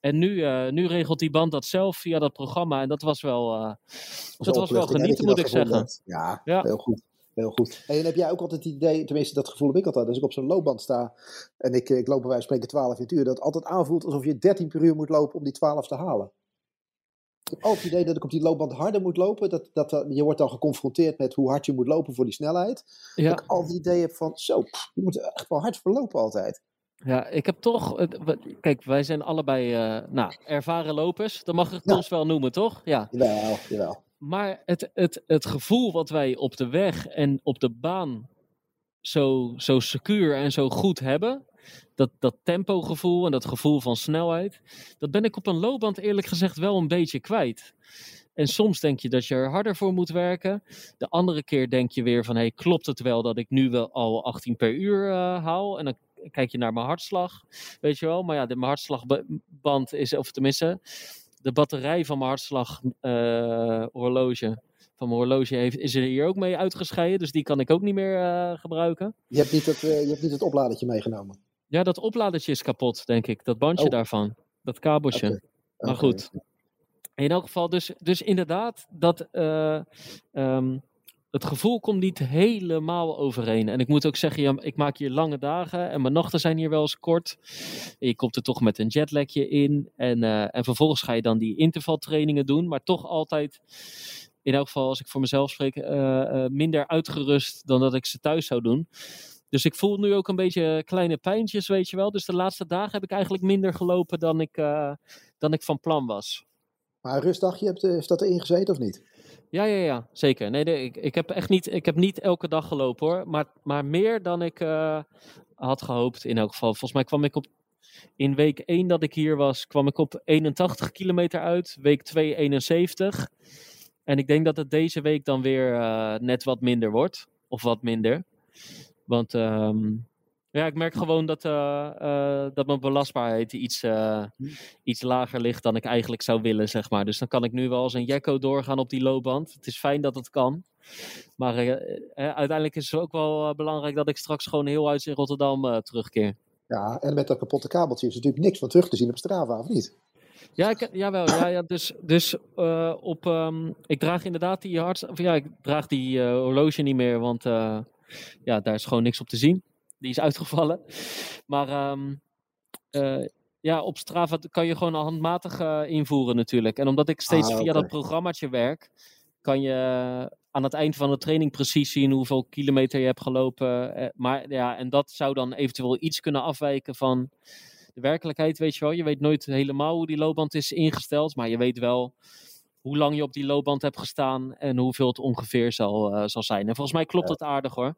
En nu, eh, nu regelt die band dat zelf via dat programma. En dat was wel, eh, dat was wel genieten, moet ik zeggen. Ja, Ja. heel goed. Heel goed. En heb jij ook altijd het idee, tenminste dat gevoel heb ik altijd, als ik op zo'n loopband sta en ik, ik loop bij wijze van spreken 12 uur, dat het altijd aanvoelt alsof je 13 per uur moet lopen om die 12 te halen. Ik heb altijd het idee dat ik op die loopband harder moet lopen. Dat, dat, dat- je wordt dan geconfronteerd met hoe hard je moet lopen voor die snelheid. Ja. Dat ik altijd het idee heb van, zo, pff, je moet er echt wel hard voor lopen altijd. Ja, ik heb toch. Kijk, wij zijn allebei eh, nou, ervaren lopers. Dat mag ik ons wel noemen, toch? Ja. Jawel, jawel. Maar het, het, het gevoel wat wij op de weg en op de baan zo, zo secuur en zo goed hebben. Dat, dat tempogevoel en dat gevoel van snelheid. Dat ben ik op een loopband eerlijk gezegd wel een beetje kwijt. En soms denk je dat je er harder voor moet werken. De andere keer denk je weer van, hey, klopt het wel dat ik nu wel al 18 per uur eh, haal? En dan kijk je naar mijn hartslag, weet je wel. Maar ja, de, mijn hartslagband is, of tenminste, de batterij van mijn hartslaghorloge, van mijn horloge heeft, is er hier ook mee uitgescheiden. Dus die kan ik ook niet meer eh, gebruiken. Je hebt niet het, eh, je hebt niet het opladertje meegenomen. Ja, dat opladertje is kapot, denk ik. Dat bandje Oh. daarvan. Dat kabeltje. Maar goed. In elk geval, dus, dus inderdaad, dat, eh, ehm, het gevoel komt niet helemaal overeen. En ik moet ook zeggen, ja, ik maak hier lange dagen en mijn nachten zijn hier wel eens kort. Je komt er toch met een jetlagje in. En, eh, en vervolgens ga je dan die intervaltrainingen doen, maar toch altijd, in elk geval als ik voor mezelf spreek, eh, minder uitgerust dan dat ik ze thuis zou doen. Dus ik voel nu ook een beetje kleine pijntjes, weet je wel. Dus de laatste dagen heb ik eigenlijk minder gelopen dan ik, eh, dan ik van plan was. Maar een rustdagje, hebt, eh, heeft dat erin gezeten of niet? Ja, ja, ja, zeker. Nee, nee ik, ik heb echt niet, ik heb niet elke dag gelopen hoor. Maar, maar meer dan ik eh, had gehoopt in elk geval. Volgens mij kwam ik op, in week 1 dat ik hier was, kwam ik op 81 kilometer uit. Week 2 71. En ik denk dat het deze week dan weer net wat minder wordt. Of wat minder. Want ehm, ja, ik merk gewoon dat, eh, eh, dat mijn belastbaarheid iets, eh, iets lager ligt dan ik eigenlijk zou willen, zeg maar. Dus dan kan ik nu wel als een jekko doorgaan op die loopband. Het is fijn dat het kan. Maar uiteindelijk is het ook wel belangrijk dat ik straks gewoon heel uit in Rotterdam terugkeer. Ja, en met dat kapotte kabeltje is natuurlijk niks van terug te zien op Strava, of niet? Ja, ik, jawel. Ja, ja, dus dus op, ehm, ik draag inderdaad die harts... Of ja, ik draag die horloge niet meer, want eh, ja, daar is gewoon niks op te zien. Die is uitgevallen. Maar ehm, eh, ja, op Strava kan je gewoon handmatig eh, invoeren natuurlijk. En omdat ik steeds Ah, via dat programmaatje werk, kan je aan het eind van de training precies zien hoeveel kilometer je hebt gelopen. Eh, maar ja, en dat zou dan eventueel iets kunnen afwijken van de werkelijkheid, weet je wel. Je weet nooit helemaal hoe die loopband is ingesteld, maar je weet wel hoe lang je op die loopband hebt gestaan en hoeveel het ongeveer zal, eh, zal zijn. En volgens mij klopt het aardig hoor.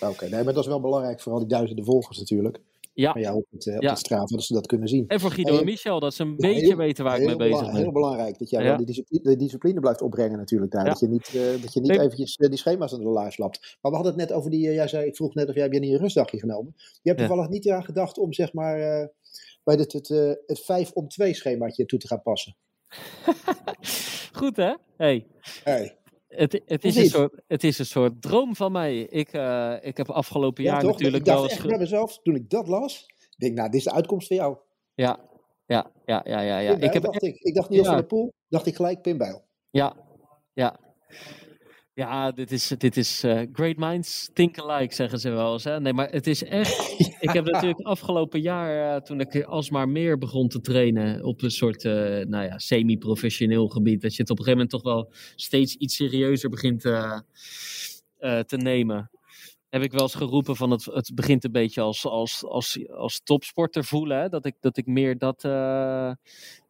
Oké, nee, maar dat is wel belangrijk voor al die duizenden volgers natuurlijk. Ja, Maar ja, op het, eh, op Ja. de Strava, dat ze dat kunnen zien. en voor Guido en Michel, dat ze een Ja, beetje heel- weten waar ik mee bezig ben. Heel belangrijk dat jij Ja. die discipline, de discipline blijft opbrengen natuurlijk daar. Dat je niet, eh, dat je niet Nee. eventjes die schema's aan de laars lapt. Maar we hadden het net over die, jij zei, ik vroeg net of jij heb je niet een rustdagje genomen. Je hebt toevallig niet aan gedacht om zeg maar bij dit, het, eh, het 5 om 2 schemaatje toe te gaan passen. Goed hè? Hey. Hey. Het, het, is een niet? soort, het is een soort droom van mij. Ik, eh, ik heb afgelopen Ja, jaar toch? natuurlijk ik dacht wel eens... echt bij mezelf, toen ik dat las, ik denk nou, dit is de uitkomst voor jou. Ja, ja, ja, ja, ja. ja. Ik heb dacht ik. Ik dacht Niels Ja. van der Poel, dacht ik gelijk Pim Bijl. Ja, ja. Ja, dit is, dit is eh, great minds think alike, zeggen ze wel eens. Hè? Nee, maar het is echt... Ik heb natuurlijk afgelopen jaar, eh, toen ik alsmaar meer begon te trainen... op een soort eh, nou ja, semi-professioneel gebied... dat je het op een gegeven moment toch wel steeds iets serieuzer begint te nemen... heb ik wel eens geroepen van het, het begint een beetje als, als, als, als topsporter voelen. Hè? Dat, ik, dat ik meer dat,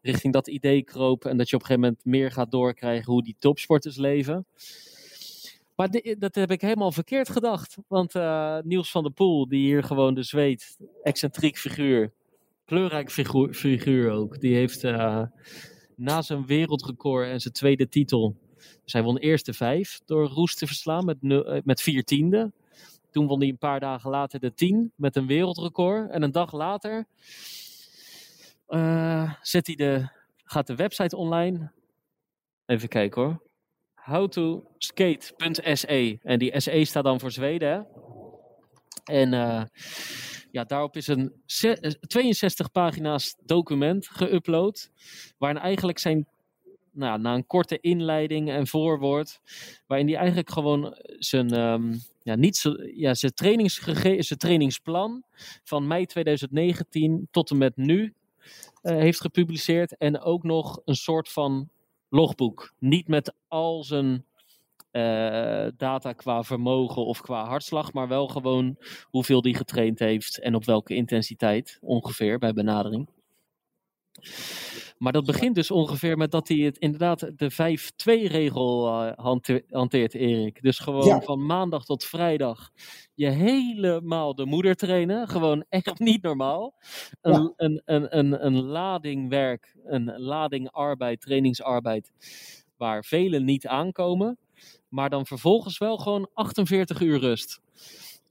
richting dat idee kroop. En dat je op een gegeven moment meer gaat doorkrijgen hoe die topsporters leven. Maar dat heb ik helemaal verkeerd gedacht. Want eh, Niels van der Poel, die hier gewoon dus weet, excentriek figuur, kleurrijk figuur, figuur ook. Die heeft eh, na zijn wereldrecord en zijn tweede titel, hij won eerst de vijf door Roes te verslaan met, eh, met vier tiende. Toen won hij een paar dagen later de tien met een wereldrecord. En een dag later zet hij de, gaat de website online. Even kijken hoor. howtoskate.se. En die SE staat dan voor Zweden. En uh, ja, daarop is een 62 pagina's document geüpload. Waarin eigenlijk zijn, nou, na een korte inleiding en voorwoord, waarin hij eigenlijk gewoon zijn, um, ja, niet zo, ja, zijn, zijn trainingsplan van mei 2019 tot en met nu heeft gepubliceerd. En ook nog een soort van logboek. Niet met al zijn uh, data qua vermogen of qua hartslag, maar wel gewoon hoeveel die getraind heeft en op welke intensiteit ongeveer bij benadering. Maar dat begint dus ongeveer met dat hij het inderdaad de 5-2-regel uh, hanteert, hanteert, Erik. Dus gewoon ja. van maandag tot vrijdag je helemaal de moeder trainen. Gewoon echt niet normaal. Een, ja. een, een, een, een lading werk, een lading arbeid, trainingsarbeid, waar velen niet aankomen. Maar dan vervolgens wel gewoon 48 uur rust.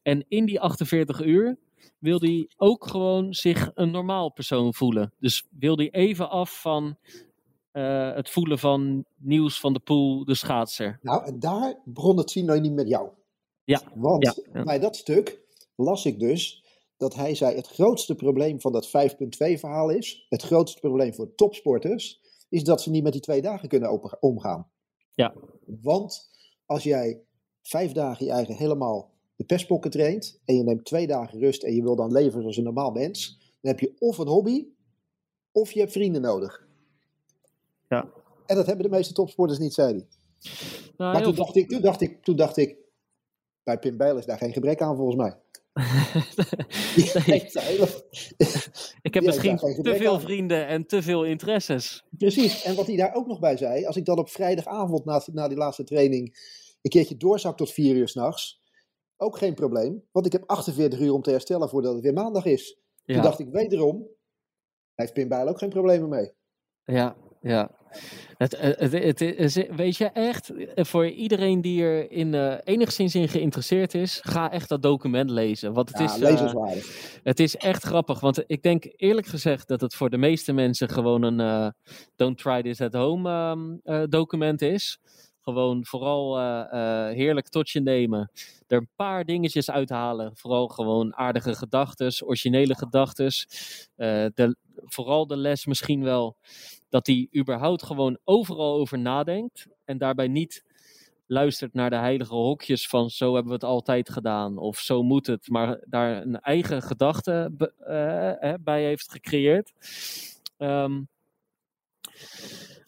En in die 48 uur wil hij ook gewoon zich een normaal persoon voelen. Dus wil hij even af van uh, het voelen van nieuws van de pool, de schaatser. Nou, en daar begon het zien nou niet met jou. Ja. Want ja, ja. bij dat stuk las ik dus dat hij zei: het grootste probleem van dat 5.2 verhaal is, het grootste probleem voor topsporters, is dat ze niet met die twee dagen kunnen omgaan. Ja. Want als jij vijf dagen je eigen helemaal de pestpokken traint en je neemt twee dagen rust en je wil dan leven zoals een normaal mens, dan heb je of een hobby of je hebt vrienden nodig. Ja. En dat hebben de meeste topsporters niet, zei hij. Nou, maar toen dacht, ik, toen, dacht ik, toen dacht ik, bij Pim Bijl is daar geen gebrek aan volgens mij. Nee. Ik heb misschien te veel aan. vrienden en te veel interesses. Precies. En wat hij daar ook nog bij zei, als ik dan op vrijdagavond na, na die laatste training een keertje doorzak tot vier uur s'nachts, ook geen probleem. Want ik heb 48 uur om te herstellen voordat het weer maandag is. Toen Ja, dacht ik wederom, heeft Pim Bijl ook geen problemen mee. ja, ja. Het, het, het, het weet je echt, voor iedereen die er in, eh, enigszins in geïnteresseerd is, ga echt dat document lezen. Want het Ja, is, eh, lezenswaardig. Het is echt grappig, want ik denk eerlijk gezegd dat het voor de meeste mensen gewoon een eh, don't try this at home ehm, eh, document is. Gewoon vooral eh, eh, heerlijk tot je nemen. Er een paar dingetjes uithalen. Vooral gewoon aardige gedachten, originele gedachten. de, vooral de les misschien wel dat hij überhaupt gewoon overal over nadenkt. En daarbij niet luistert naar de heilige hokjes van zo hebben we het altijd gedaan of zo moet het, maar daar een eigen gedachte eh, eh, bij heeft gecreëerd. Ehm,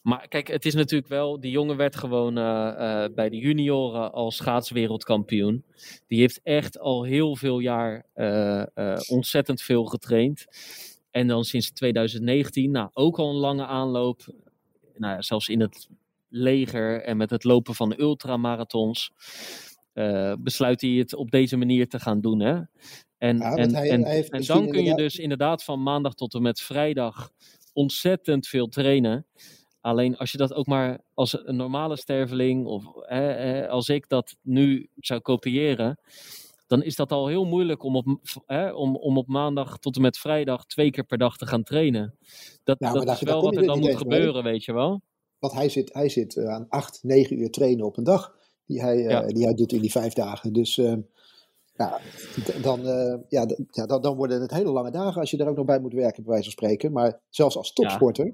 maar kijk, het is natuurlijk wel, die jongen werd gewoon eh, eh, bij de junioren als schaatswereldkampioen. Die heeft echt al heel veel jaar eh, ontzettend veel getraind. En dan sinds 2019, nou ook al een lange aanloop. Nou ja, zelfs in het leger en met het lopen van ultramarathons. besluit hij het op deze manier te gaan doen. Hè? En, Ja, en, hij- en, hij dan kun je inderdaad- dus inderdaad van maandag tot en met vrijdag ontzettend veel trainen. Alleen als je dat ook maar als een normale sterveling of hè, hè, als ik dat nu zou kopiëren, dan is dat al heel moeilijk om op, hè, om, om op maandag tot en met vrijdag twee keer per dag te gaan trainen. Dat, dat daar- is wel wat er dan moet mee. gebeuren, weet je wel. Want hij zit, hij zit eh, aan 8, 9 uur trainen op een dag. Die hij, eh, die hij doet in die vijf dagen. Dus eh, ja, dan, eh, ja, dan, dan worden het hele lange dagen als je er ook nog bij moet werken, bij wijze van spreken. Maar zelfs als topsporter. Ja.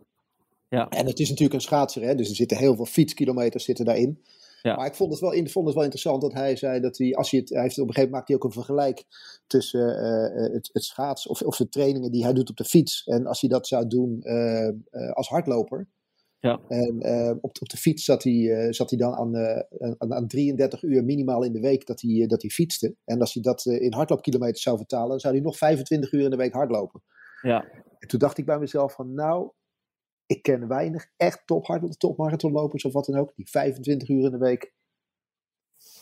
En het is natuurlijk een schaatser, hè, dus er zitten heel veel fietskilometers zitten daarin. Ja. Maar ik vond het, wel, in- vond het wel interessant dat hij zei dat hij, als hij het, hij heeft op een gegeven moment maakt hij ook een vergelijk tussen eh, eh, het, het schaats of, of de trainingen die hij doet op de fiets. En als hij dat zou doen eh, als hardloper. Ja. En op, op de fiets zat hij, zat hij dan aan, aan, aan 33 uur minimaal in de week dat hij, dat hij fietste. En als hij dat in hardloopkilometers zou vertalen, dan zou hij nog 25 uur in de week hardlopen. Ja. En toen dacht ik bij mezelf van nou, ik ken weinig echt top, topmarathonlopers of wat dan ook, die 25 uur in de week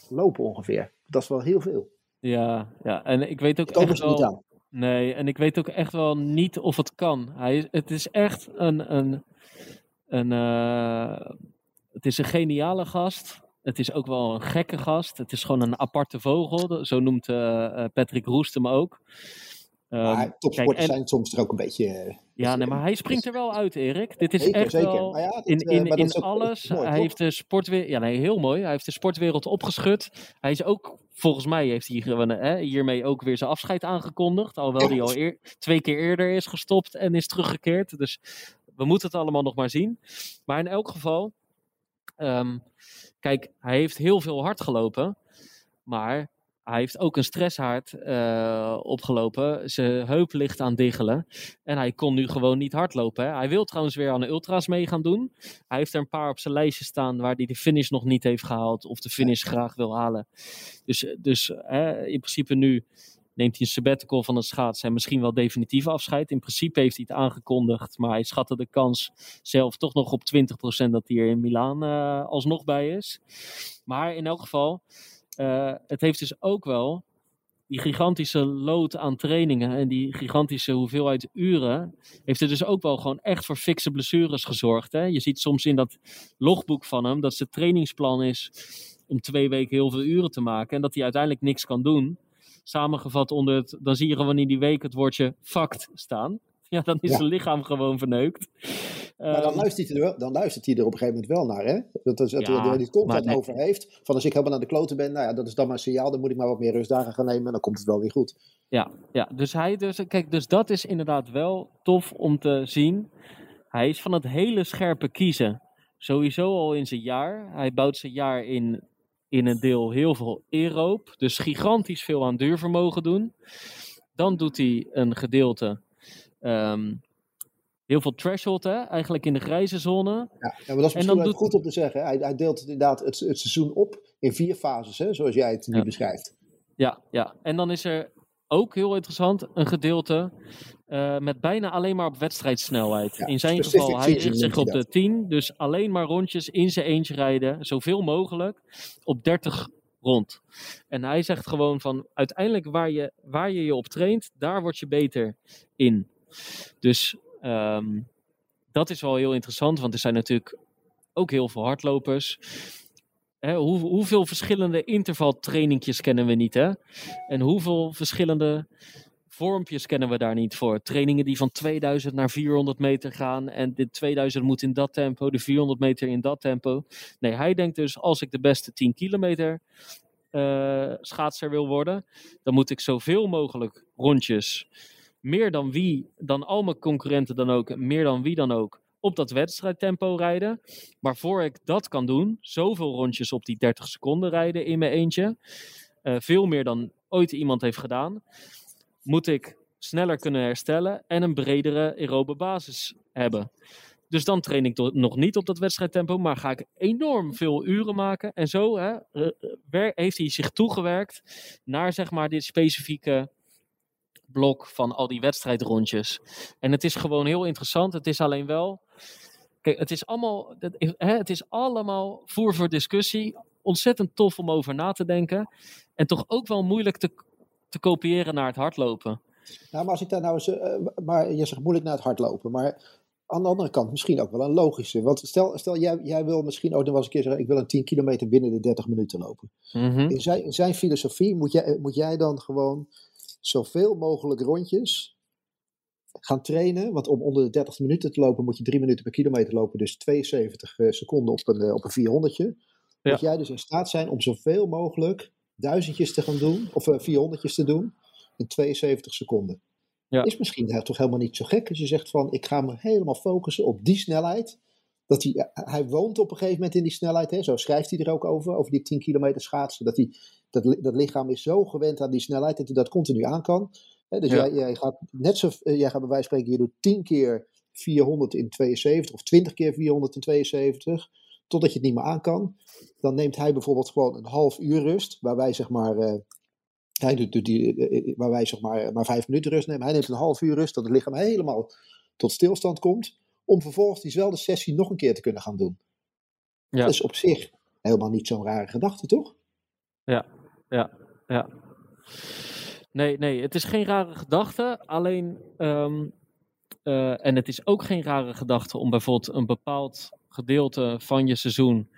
lopen ongeveer. Dat is wel heel veel. Ja, ja, en ik weet ook komen echt niet aan. Nee, en ik weet ook echt wel niet of het kan. Hij, het is echt een. een, een eh, het is een geniale gast. Het is ook wel een gekke gast. Het is gewoon een aparte vogel. Zo noemt eh, eh, Patrick Roest hem ook. Maar Ehm, topsporters zijn soms er ook een beetje... eh, Ja, nee, maar hij springt er wel uit, Erik. Dit is zeker, echt zeker. wel... Ja, In, eh, in, in ook alles. mooi, hij toch? heeft de sportwereld. Ja, nee, heel mooi. Hij heeft de sportwereld opgeschud. Hij is ook, volgens mij, heeft hij hè, hiermee ook weer zijn afscheid aangekondigd. Alhoewel hij al eer, twee keer eerder is gestopt en is teruggekeerd. Dus we moeten het allemaal nog maar zien. Maar in elk geval, ehm, kijk, hij heeft heel veel hard gelopen. Maar hij heeft ook een stresshaard eh, opgelopen. Zijn heup ligt aan diggelen. En hij kon nu gewoon niet hardlopen. Hè. Hij wil trouwens weer aan de ultra's mee gaan doen. Hij heeft er een paar op zijn lijstje staan waar hij de finish nog niet heeft gehaald. Of de finish graag wil halen. Dus, dus hè, in principe nu neemt hij een sabbatical van het schaatsen. En misschien wel definitief afscheid. In principe heeft hij het aangekondigd. Maar hij schatte de kans zelf toch nog op 20% dat hij er in Milaan eh, alsnog bij is. Maar in elk geval, eh, het heeft dus ook wel die gigantische lood aan trainingen en die gigantische hoeveelheid uren, heeft er dus ook wel gewoon echt voor fikse blessures gezorgd. Hè? Je ziet soms in dat logboek van hem dat zijn trainingsplan is om twee weken heel veel uren te maken en dat hij uiteindelijk niks kan doen. Samengevat onder het, dan zie je gewoon in die week het woordje fucked staan. Ja, dan is Ja. zijn lichaam gewoon verneukt. Maar dan Ehm, luistert, hij er dan luistert hij er op een gegeven moment wel naar, hè? Dat, dat, dat Ja, hij maar nee. over heeft. Van als ik helemaal naar de kloten ben, nou ja, dat is dan maar een signaal. Dan moet ik maar wat meer rustdagen gaan nemen en dan komt het wel weer goed. Ja, ja, dus hij dus, kijk, dus dat is inderdaad wel tof om te zien. Hij is van het hele scherpe kiezen. Sowieso al in zijn jaar. Hij bouwt zijn jaar in, in een deel heel veel aeroop. Dus gigantisch veel aan duurvermogen doen. Dan doet hij een gedeelte. Ehm, heel veel threshold, hè? eigenlijk in de grijze zone. Ja, maar dat is misschien wel doet- goed om te zeggen. Hij, hij deelt het inderdaad het, het seizoen op in vier fases, hè? zoals jij het nu Ja. beschrijft. Ja, ja, en dan is er ook heel interessant een gedeelte eh, met bijna alleen maar op wedstrijdsnelheid. Ja, in zijn geval, hij richt zich op de 10, dus alleen maar rondjes in zijn eentje rijden, zoveel mogelijk, op 30 rond. En hij zegt gewoon van, uiteindelijk waar je waar je, je op traint, daar word je beter in. Dus ehm, dat is wel heel interessant, want er zijn natuurlijk ook heel veel hardlopers. Hè, hoe, hoeveel verschillende intervaltrainingjes kennen we niet, hè? En hoeveel verschillende vormpjes kennen we daar niet voor? Trainingen die van 2000 naar 400 meter gaan en dit 2000 moet in dat tempo, de 400 meter in dat tempo. Nee, hij denkt dus als ik de beste 10 kilometer eh, schaatser wil worden, dan moet ik zoveel mogelijk rondjes, meer dan wie, dan al mijn concurrenten dan ook, meer dan wie dan ook, op dat wedstrijdtempo rijden. Maar voor ik dat kan doen, zoveel rondjes op die 30 seconden rijden in mijn eentje, eh, veel meer dan ooit iemand heeft gedaan, moet ik sneller kunnen herstellen en een bredere aerobe basis hebben. Dus dan train ik nog niet op dat wedstrijdtempo, maar ga ik enorm veel uren maken. En zo hè, eh, eh, heeft hij zich toegewerkt naar zeg maar dit specifieke blok van al die wedstrijdrondjes. En het is gewoon heel interessant. Het is alleen wel. Kijk, het is allemaal, het is- hè, het is allemaal voer voor discussie. Ontzettend tof om over na te denken. En toch ook wel moeilijk te, te kopiëren naar het hardlopen. Nou, maar als ik daar nou eens. eh, maar je zegt moeilijk naar het hardlopen. Maar aan de andere kant misschien ook wel een logische. Want stel, stel jij, jij wil misschien ook nog wel eens een keer zeggen: ik wil een 10 kilometer binnen de 30 minuten lopen. Mhm. In zijn, in zijn filosofie moet jij, moet jij dan gewoon zoveel mogelijk rondjes gaan trainen. Want om onder de 30 minuten te lopen moet je 3 minuten per kilometer lopen. Dus 72 eh, seconden op een, eh, op een 400. Ja. Moet jij dus in staat zijn om zoveel mogelijk duizendjes te gaan doen. Of eh, 400 te doen in 72 seconden. Ja. Is misschien toch helemaal niet zo gek als je zegt van ik ga me helemaal focussen op die snelheid. Dat hij, eh, hij woont op een gegeven moment in die snelheid. Hè? Zo schrijft hij er ook over, over die 10 kilometer schaatsen. Dat, hij, dat, li- dat lichaam is zo gewend aan die snelheid dat hij dat continu aan kan. Hè? Dus Ja. jij, jij gaat net zo, eh, jij gaat bij wijze van spreken, je doet 10 keer 400 in 72 of 20 keer 400 in 72, totdat je het niet meer aan kan. Dan neemt hij bijvoorbeeld gewoon een half uur rust, waar wij zeg maar... eh, hij doet, doet die, waar wij zeg maar, maar vijf minuten rust nemen. Hij neemt een half uur rust, dat het lichaam helemaal tot stilstand komt. Om vervolgens diezelfde sessie nog een keer te kunnen gaan doen. Ja. Dat is op zich helemaal niet zo'n rare gedachte, toch? Ja, ja. Nee, nee, het is geen rare gedachte. Alleen, ehm, eh, en het is ook geen rare gedachte om bijvoorbeeld een bepaald gedeelte van je seizoen,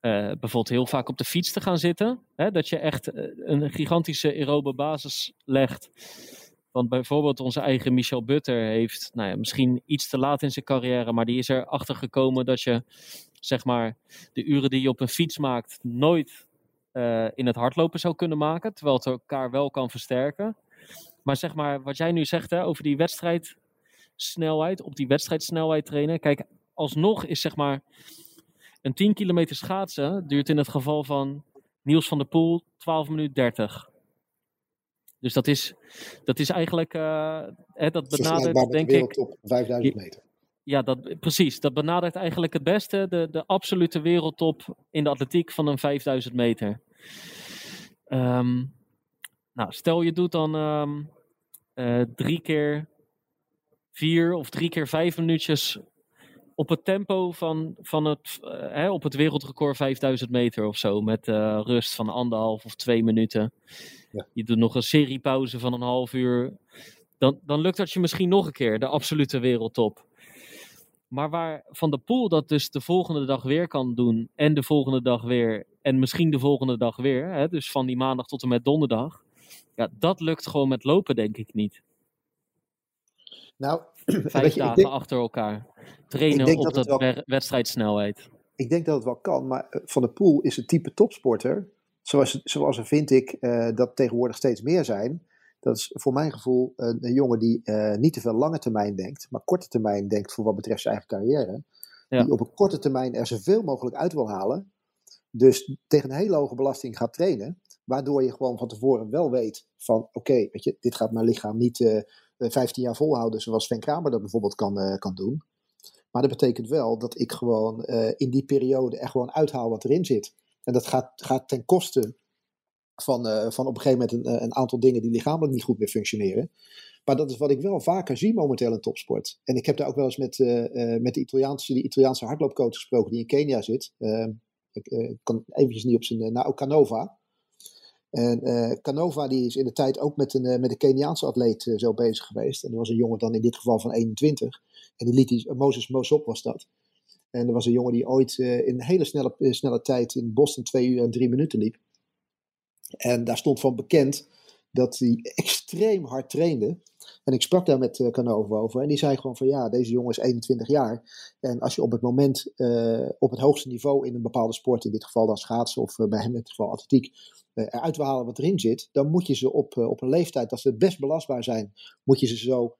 eh, bijvoorbeeld heel vaak op de fiets te gaan zitten. Hè, dat je echt eh, een gigantische aerobe basis legt. Want bijvoorbeeld onze eigen Michel Butter heeft nou ja, misschien iets te laat in zijn carrière, maar die is erachter gekomen dat je zeg maar de uren die je op een fiets maakt nooit uh, in het hardlopen zou kunnen maken, terwijl het elkaar wel kan versterken. Maar zeg maar, wat jij nu zegt hè, over die wedstrijdsnelheid, op die wedstrijdsnelheid trainen. Kijk, alsnog is zeg maar een 10 kilometer schaatsen duurt in het geval van Niels van der Poel 12 minuten 30. Dus dat is, dat is eigenlijk, uh, hè, dat benadert denk ik... op 5000 meter. Ja, dat, precies. Dat benadert eigenlijk het beste de, de absolute wereldtop in de atletiek van een 5000 meter. Um, nou, stel je doet dan um, uh, drie keer vier of drie keer vijf minuutjes op het tempo van, van het, uh, hè, op het wereldrecord 5000 meter of zo. Met uh, rust van anderhalf of twee minuten. Ja. Je doet nog een seriepauze van een half uur. Dan, dan lukt dat je misschien nog een keer, de absolute wereldtop. Maar waar Van de Poel dat dus de volgende dag weer kan doen. En de volgende dag weer. En misschien de volgende dag weer. Hè, dus van die maandag tot en met donderdag. Ja, dat lukt gewoon met lopen, denk ik niet. Nou, vijf je, dagen denk, achter elkaar. Trainen op dat, dat wel. Ik denk dat het wel kan, maar eh, Van der Poel is een type topsporter. Zoals, zoals er vind ik uh, dat tegenwoordig steeds meer zijn. Dat is voor mijn gevoel een, een jongen die uh, niet te veel lange termijn denkt, maar korte termijn denkt voor wat betreft zijn eigen carrière. Ja. Die op een korte termijn er zoveel mogelijk uit wil halen. Dus tegen een hele hoge belasting gaat trainen. Waardoor je gewoon van tevoren wel weet van oké, okay, weet je, dit gaat mijn lichaam niet uh, 15 jaar volhouden zoals Sven Kramer dat bijvoorbeeld kan, uh, kan doen. Maar dat betekent wel dat ik gewoon uh, in die periode echt gewoon uithaal wat erin zit. En dat gaat, gaat ten koste van, van op een gegeven moment een, een, aantal dingen die lichamelijk niet goed meer functioneren. Maar dat is wat ik wel vaker zie momenteel in topsport. En ik heb daar ook wel eens met, met de Italiaanse, die Italiaanse hardloopcoach gesproken die in Kenia zit. ik kan eventjes niet op zijn naam, Canova. En uh, Canova die is in de tijd ook met een, uh, met een Keniaanse atleet uh, zo bezig geweest. En er was een jongen dan in dit geval van 21. En die liet die, Moses Mosop was dat. En er was een jongen die ooit in een hele snelle, snelle tijd in Boston 2 uur en 3 minuten liep. En daar stond van bekend dat hij extreem hard trainde. En ik sprak daar met uh, Canova over. En die zei gewoon van ja, deze jongen is 21 jaar. En als je op het moment uh, op het hoogste niveau in een bepaalde sport, in dit geval dan schaatsen of uh, bij hem in het geval atletiek, eruit wil halen wat erin zit, dan moet je ze op, op een leeftijd dat ze best belastbaar zijn, moet je ze zo,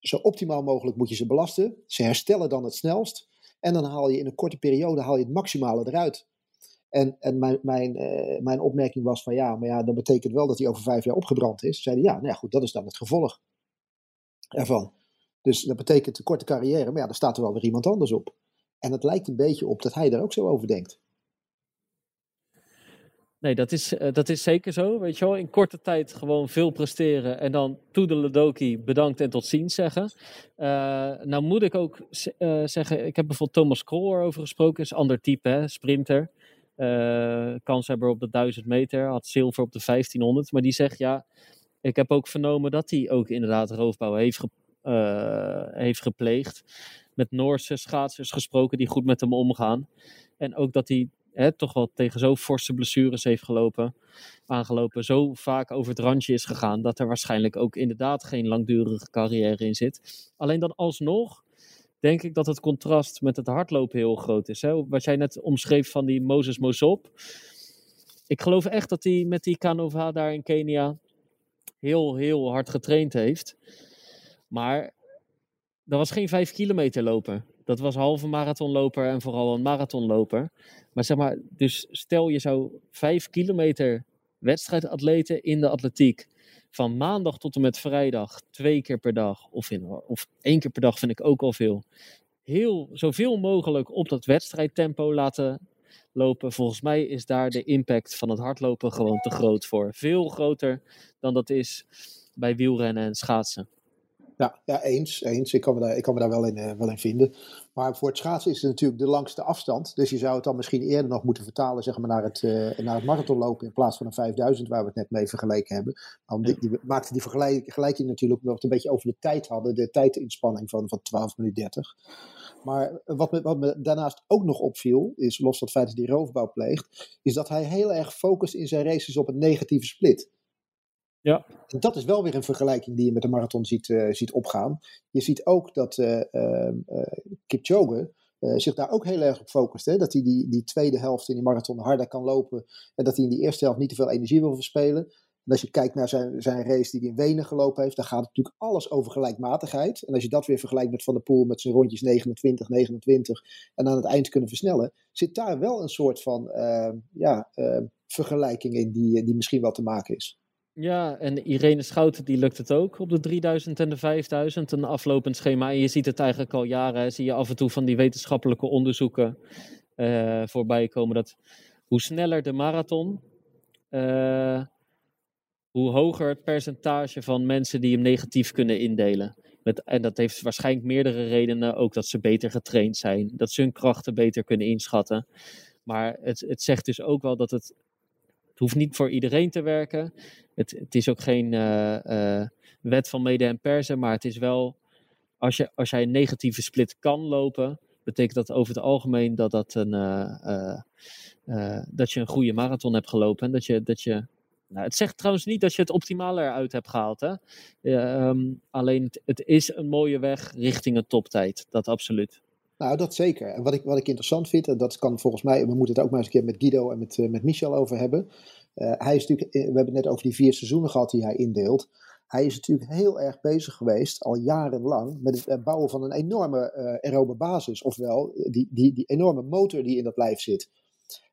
zo optimaal mogelijk moet je ze belasten. Ze herstellen dan het snelst. En dan haal je in een korte periode haal je het maximale eruit. En, en mijn, mijn, uh, mijn opmerking was van ja, maar ja, dat betekent wel dat hij over vijf jaar opgebrand is. Zeiden ja, nou ja, goed, dat is dan het gevolg ervan. Dus dat betekent een korte carrière, maar ja, daar staat er wel weer iemand anders op. En het lijkt een beetje op dat hij daar ook zo over denkt. Nee, dat is, uh, dat is zeker zo. Weet je wel, in korte tijd gewoon veel presteren en dan toedeledoki, bedankt en tot ziens zeggen. Uh, nou moet ik ook zeggen, ik heb bijvoorbeeld Thomas Krol erover gesproken, is ander type, hè, sprinter. Uh, kanshebber op de 1000 meter, had zilver op de 1500. Maar die zegt ja, ik heb ook vernomen dat hij ook inderdaad roofbouw heeft, ge, uh, heeft gepleegd. Met Noorse schaatsers gesproken die goed met hem omgaan. En ook dat hij hè, toch wel tegen zo forse blessures heeft gelopen, aangelopen. Zo vaak over het randje is gegaan dat er waarschijnlijk ook inderdaad geen langdurige carrière in zit. Alleen dan alsnog denk ik dat het contrast met het hardlopen heel groot is. Hè? Wat jij net omschreef van die Moses Mosop. Ik geloof echt dat hij met die Canova daar in Kenia heel, heel hard getraind heeft. Maar dat was geen vijf kilometer loper. Dat was halve marathonloper en vooral een marathonloper. Maar zeg maar, dus stel je zou vijf kilometer wedstrijdatleten in de atletiek van maandag tot en met vrijdag twee keer per dag, of, in, of één keer per dag vind ik ook al veel, heel zoveel mogelijk op dat wedstrijdtempo laten lopen. Volgens mij is daar de impact van het hardlopen gewoon te groot voor. Veel groter dan dat is bij wielrennen en schaatsen. Ja, ja eens, eens. Ik kan me daar, ik kan me daar wel, in, uh, wel in vinden. Maar voor het schaatsen is het natuurlijk de langste afstand. Dus je zou het dan misschien eerder nog moeten vertalen zeg maar, naar, het, uh, naar het marathonlopen in plaats van een 5000 waar we het net mee vergeleken hebben. Want die, die maakte die vergelijking natuurlijk nog een beetje over de tijd hadden. De tijdinspanning van, van 12 minuten 30. Maar wat me, wat me daarnaast ook nog opviel, is los van het feit dat hij roofbouw pleegt, is dat hij heel erg focust in zijn races op een negatieve split. Ja. En dat is wel weer een vergelijking die je met de marathon ziet, uh, ziet opgaan. Je ziet ook dat uh, uh, Kipchoge zich daar ook heel erg op focust. Hè? Dat hij die, die tweede helft in die marathon harder kan lopen. En dat hij in die eerste helft niet te veel energie wil verspelen. En als je kijkt naar zijn, zijn race die hij in Wenen gelopen heeft, dan gaat het natuurlijk alles over gelijkmatigheid. En als je dat weer vergelijkt met Van der Poel met zijn rondjes 29, 29 en aan het eind kunnen versnellen, zit daar wel een soort van ja, vergelijking in die, die misschien wel te maken is. Ja, en Irene Schouten die lukt het ook op de 3000 en de 5000, een aflopend schema. En je ziet het eigenlijk al jaren, zie je af en toe van die wetenschappelijke onderzoeken uh, voorbij komen. Dat hoe sneller de marathon, uh, hoe hoger het percentage van mensen die hem negatief kunnen indelen. Met, en dat heeft waarschijnlijk meerdere redenen. Ook dat ze beter getraind zijn, dat ze hun krachten beter kunnen inschatten. Maar het, het zegt dus ook wel dat het hoeft niet voor iedereen te werken. Het, het is ook geen uh, uh, wet van mede en persen, maar het is wel, als, je, als jij een negatieve split kan lopen, betekent dat over het algemeen dat, dat, een, uh, dat je een goede marathon hebt gelopen. En dat je, dat je nou, het zegt trouwens niet dat je het optimale eruit hebt gehaald. Hè? Um, alleen het is een mooie weg richting een toptijd. Dat absoluut. Nou, dat zeker. En wat ik, wat ik interessant vind, en dat kan volgens mij, we moeten het ook maar eens een keer met Guido en met, uh, met Michel over hebben. Uh, hij is natuurlijk, we hebben het net over die vier seizoenen gehad die hij indeelt. Hij is natuurlijk heel erg bezig geweest, al jarenlang, met het bouwen van een enorme uh, aerobe basis. Ofwel, die, die, die enorme motor die in dat lijf zit.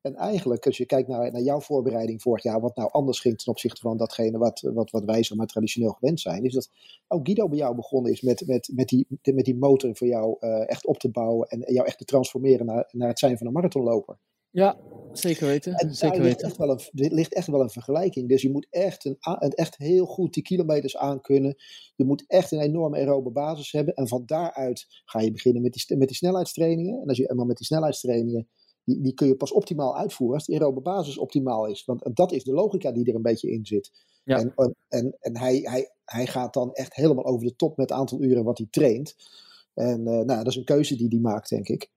En eigenlijk, als je kijkt naar, naar jouw voorbereiding vorig jaar, wat nou anders ging ten opzichte van datgene wat, wat, wat wij zeg maar traditioneel gewend zijn, is dat ook Guido bij jou begonnen is met, met, met, die, met die motor voor jou uh, echt op te bouwen en jou echt te transformeren naar, naar het zijn van een marathonloper. Ja, zeker weten. En zeker daar ligt echt, wel een, ligt echt wel een vergelijking. Dus je moet echt, een, een, echt heel goed die kilometers aankunnen. Je moet echt een enorme aerobe basis hebben. En van daaruit ga je beginnen met die, met die snelheidstrainingen. En als je eenmaal met die snelheidstrainingen die, die kun je pas optimaal uitvoeren als die aerobe basis optimaal is. Want dat is de logica die er een beetje in zit. Ja. En, en, en hij, hij, hij gaat dan echt helemaal over de top met het aantal uren wat hij traint. En uh, nou, dat is een keuze die hij maakt, denk ik.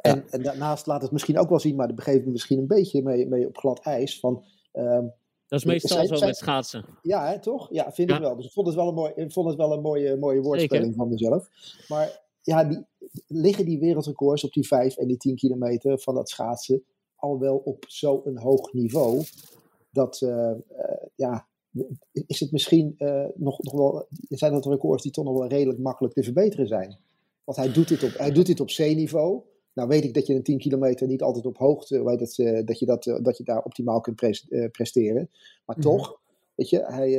En, ja. en, daarnaast laat het misschien ook wel zien, maar daar begeven we misschien een beetje mee, mee op glad ijs. Van, uh, dat is meestal zijn, zo met schaatsen. Ja, hè, toch? Ja, vind ja. ik wel. Dus ik vond het wel een, mooi, ik vond het wel een mooie, mooie woordspeling Zeker. van mezelf. Maar ja, die, liggen die wereldrecords op die 5 en die 10 kilometer van dat schaatsen al wel op zo'n hoog niveau. Dat, uh, ja, is het misschien uh, nog, nog wel, zijn dat records die toch nog wel redelijk makkelijk te verbeteren zijn. Want hij doet dit op, hij doet dit op C-niveau. Nou weet ik dat je een 10 kilometer niet altijd op hoogte, weet dat, dat, je, dat, dat je daar optimaal kunt presteren. Maar mm -hmm. toch, weet je, hij,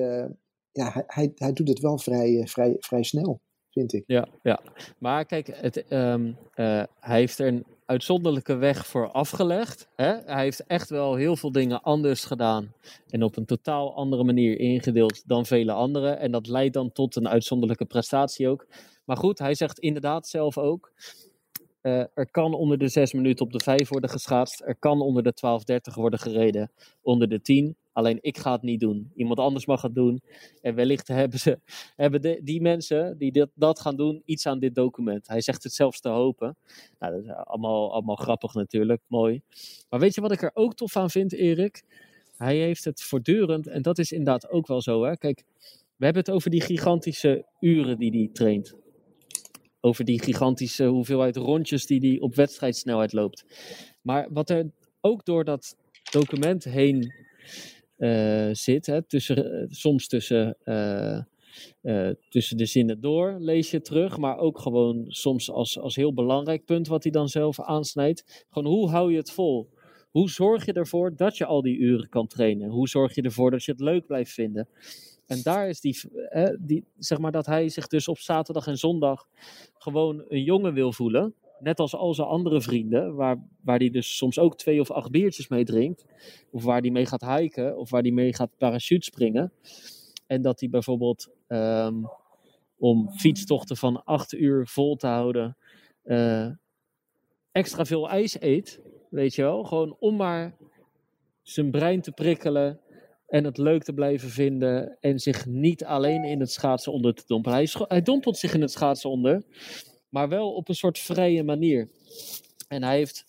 ja, hij, hij, hij doet het wel vrij, vrij, vrij snel vind ik. Ja, ja. maar kijk, het, um, uh, hij heeft er een uitzonderlijke weg voor afgelegd. Hè? Hij heeft echt wel heel veel dingen anders gedaan en op een totaal andere manier ingedeeld dan vele anderen. En dat leidt dan tot een uitzonderlijke prestatie ook. Maar goed, hij zegt inderdaad zelf ook. Uh, er kan onder de 6 minuten op de 5 worden geschaatst. Er kan onder de 12.30 worden gereden. Onder de 10. Alleen ik ga het niet doen. Iemand anders mag het doen. En wellicht hebben, ze, hebben de, die mensen die dit, dat gaan doen iets aan dit document. Hij zegt het zelfs te hopen. Nou, dat is allemaal, allemaal grappig natuurlijk. Mooi. Maar weet je wat ik er ook tof aan vind, Erik? Hij heeft het voortdurend. En dat is inderdaad ook wel zo. Hè? Kijk, we hebben het over die gigantische uren die hij traint over die gigantische hoeveelheid rondjes die hij op wedstrijdsnelheid loopt. Maar wat er ook door dat document heen zit, hè, tussen, uh, soms tussen, uh, tussen de zinnen door lees je terug, maar ook gewoon soms als, als heel belangrijk punt wat hij dan zelf aansnijdt. Gewoon hoe hou je het vol? Hoe zorg je ervoor dat je al die uren kan trainen? Hoe zorg je ervoor dat je het leuk blijft vinden? En daar is die, eh, die, zeg maar dat hij zich dus op zaterdag en zondag gewoon een jongen wil voelen. Net als al zijn andere vrienden, waar, waar hij dus soms ook twee of acht biertjes mee drinkt. Of waar hij mee gaat hiken, of waar hij mee gaat parachute springen. En dat hij bijvoorbeeld um, om fietstochten van acht uur vol te houden, uh, extra veel ijs eet. Weet je wel, gewoon om maar zijn brein te prikkelen en het leuk te blijven vinden en zich niet alleen in het schaatsen onder te dompelen. Hij, hij dompelt zich in het schaatsen onder, maar wel op een soort vrije manier. En hij heeft,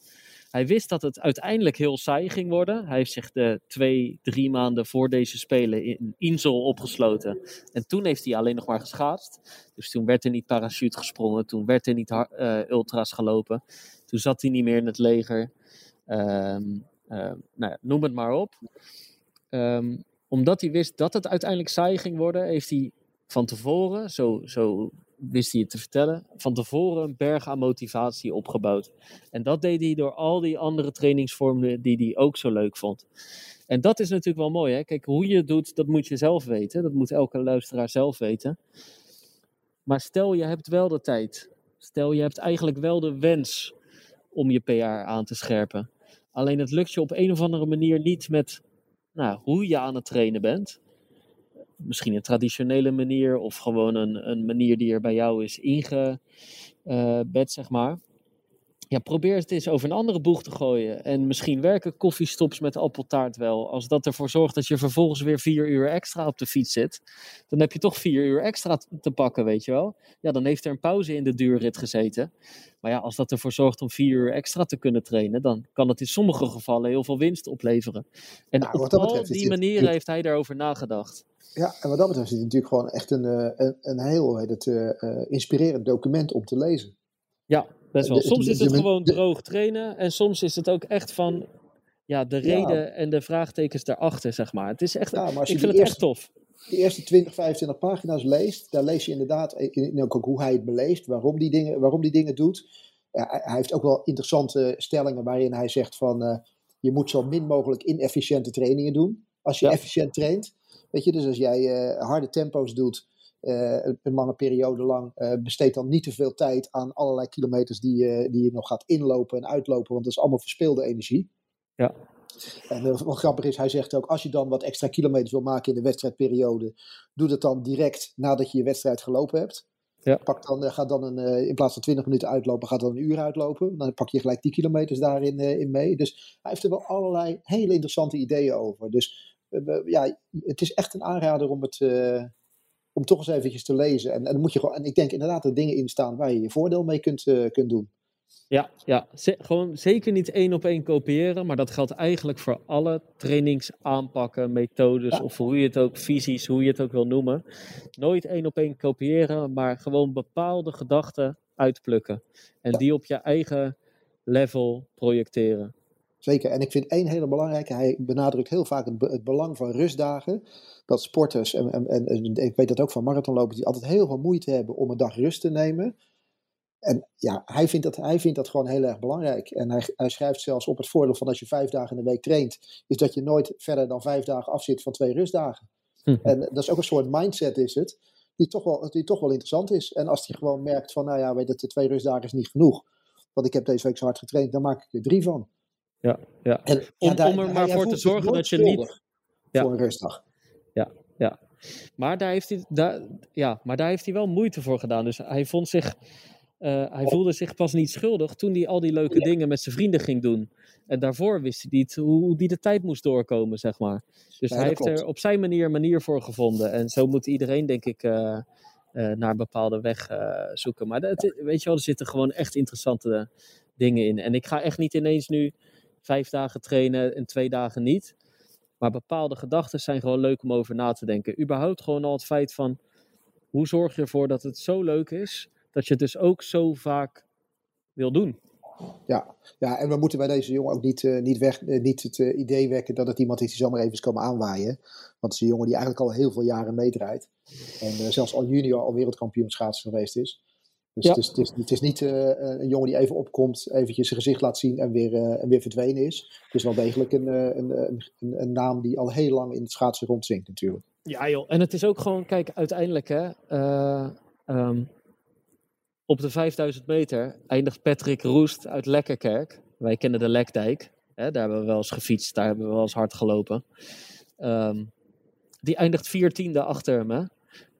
Hij wist dat het uiteindelijk heel saai ging worden. Hij heeft zich de twee, drie maanden voor deze Spelen in Insel opgesloten. En toen heeft hij alleen nog maar geschaatst. Dus toen werd er niet parachute gesprongen. Toen werd er niet uh, ultra's gelopen. Toen zat hij niet meer in het leger. Um, nou ja, noem het maar op. Um, omdat hij wist dat het uiteindelijk saai ging worden, heeft hij van tevoren, zo, zo wist hij het te vertellen, van tevoren een berg aan motivatie opgebouwd. En dat deed hij door al die andere trainingsvormen die hij ook zo leuk vond. En dat is natuurlijk wel mooi. Hè? Kijk, hoe je het doet, dat moet je zelf weten. Dat moet elke luisteraar zelf weten. Maar stel je hebt wel de tijd. Stel je hebt eigenlijk wel de wens om je PR aan te scherpen. Alleen het lukt je op een of andere manier niet met nou, hoe je aan het trainen bent. Misschien een traditionele manier of gewoon een, een manier die er bij jou is ingebed, zeg maar. Ja, probeer het eens over een andere boeg te gooien. En misschien werken koffiestops met appeltaart wel. Als dat ervoor zorgt dat je vervolgens weer vier uur extra op de fiets zit. Dan heb je toch vier uur extra te pakken, weet je wel. Ja, dan heeft er een pauze in de duurrit gezeten. Maar ja, als dat ervoor zorgt om vier uur extra te kunnen trainen. Dan kan het in sommige gevallen heel veel winst opleveren. En nou, op al die manieren heeft hij daarover nagedacht. Ja, en wat dat betreft is het natuurlijk gewoon echt een, eh, een, een heel het, uh, inspirerend document om te lezen. Ja, best wel. Soms is het gewoon droog trainen en soms is het ook echt van ja, de reden en de vraagtekens daarachter, zeg maar. Het is echt, ja, maar als je ik vind het echt tof. De eerste 20, 25 pagina's leest, daar lees je inderdaad in, ook hoe hij het beleeft, waarom die dingen, waarom die dingen doet. Ja, hij heeft ook wel interessante stellingen waarin hij zegt van uh, je moet zo min mogelijk inefficiënte trainingen doen als je efficiënt traint. Weet je, dus als jij uh, harde tempo's doet, een lange periode lang, uh, besteed dan niet te veel tijd aan allerlei kilometers die, uh, die je nog gaat inlopen en uitlopen, want dat is allemaal verspilde energie. Ja. En wat grappig is, hij zegt ook, als je dan wat extra kilometers wil maken in de wedstrijdperiode, doe dat dan direct nadat je je wedstrijd gelopen hebt. Ja. Pak dan, ga dan een, in plaats van 20 minuten uitlopen, gaat dan een uur uitlopen. Dan pak je gelijk die kilometers daarin in mee. Dus hij heeft er wel allerlei hele interessante ideeën over. Dus ja, het is echt een aanrader om het, om toch eens eventjes te lezen. En, en, dan moet je gewoon, en ik denk inderdaad er dingen in staan waar je je voordeel mee kunt, uh, kunt doen. Ja, ja. gewoon zeker niet één op één kopiëren, maar dat geldt eigenlijk voor alle trainingsaanpakken, methodes of hoe je het ook, visies, hoe je het ook wil noemen. Nooit één op één kopiëren, maar gewoon bepaalde gedachten uitplukken en die op je eigen level projecteren. Zeker. En ik vind één hele belangrijke, hij benadrukt heel vaak het, belang van rustdagen. Dat sporters, en, en, en, ik weet dat ook van marathonlopers, die altijd heel veel moeite hebben om een dag rust te nemen. En ja, hij vindt dat, hij vindt dat gewoon heel erg belangrijk. En hij, hij schrijft zelfs op het voordeel van als je vijf dagen in de week traint, is dat je nooit verder dan vijf dagen afzit van twee rustdagen. Hm. En dat is ook een soort mindset is het, die toch, wel, die toch wel interessant is. En als hij gewoon merkt van, nou ja, weet het, twee rustdagen is niet genoeg. Want ik heb deze week zo hard getraind, dan maak ik er drie van. Ja, ja. En, om, om er maar voor te zorgen dat je niet. Ja. Voor een rustdag. Ja, ja. Maar daar, heeft hij, daar, ja, maar daar heeft hij wel moeite voor gedaan. Dus hij vond zich. Uh, hij voelde zich pas niet schuldig toen hij al die leuke dingen met zijn vrienden ging doen. En daarvoor wist hij niet hoe hij de tijd moest doorkomen, zeg maar. Dus hij heeft er op zijn manier een manier voor gevonden. En zo moet iedereen, denk ik, uh, uh, naar een bepaalde weg zoeken. Maar dat, weet je wel, er zitten gewoon echt interessante dingen in. En ik ga echt niet ineens nu vijf dagen trainen en twee dagen niet. Maar bepaalde gedachten zijn gewoon leuk om over na te denken. Überhaupt gewoon al het feit van hoe zorg je ervoor dat het zo leuk is dat je het dus ook zo vaak wil doen. Ja, ja en we moeten bij deze jongen ook niet, uh, niet, weg, uh, niet het uh, idee wekken dat het iemand is die zomaar even is komen aanwaaien. Want het is een jongen die eigenlijk al heel veel jaren meedraait. En zelfs al junior al wereldkampioen schaatsen geweest is. Dus het, is, het, is, het, is, niet uh, een jongen die even opkomt, eventjes zijn gezicht laat zien en weer, uh, en weer verdwenen is. Het is wel degelijk een, een, een, een, naam die al heel lang in het schaatsen rondzinkt natuurlijk. Ja joh, en het is ook gewoon, kijk, uiteindelijk hè, uh, um, op de 5000 meter eindigt Patrick Roest uit Lekkerkerk. Wij kennen de Lekdijk, hè, daar hebben we wel eens gefietst, daar hebben we wel eens hard gelopen. Um, die eindigt viertiende achter hem hè.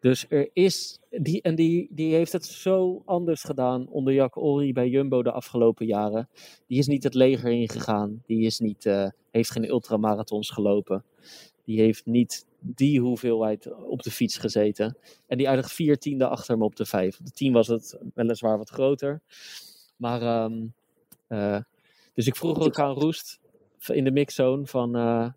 Dus er is, die, en die, die heeft het zo anders gedaan onder Jack Ori bij Jumbo de afgelopen jaren. Die is niet het leger ingegaan, die is niet, uh, heeft geen ultramarathons gelopen. Die heeft niet die hoeveelheid op de fiets gezeten. En die eindigt vier tiende achter me op de vijf. Op de tien was het weliswaar wat groter. Maar um, uh, Dus ik vroeg ook aan Roest in de mixzone van, uh,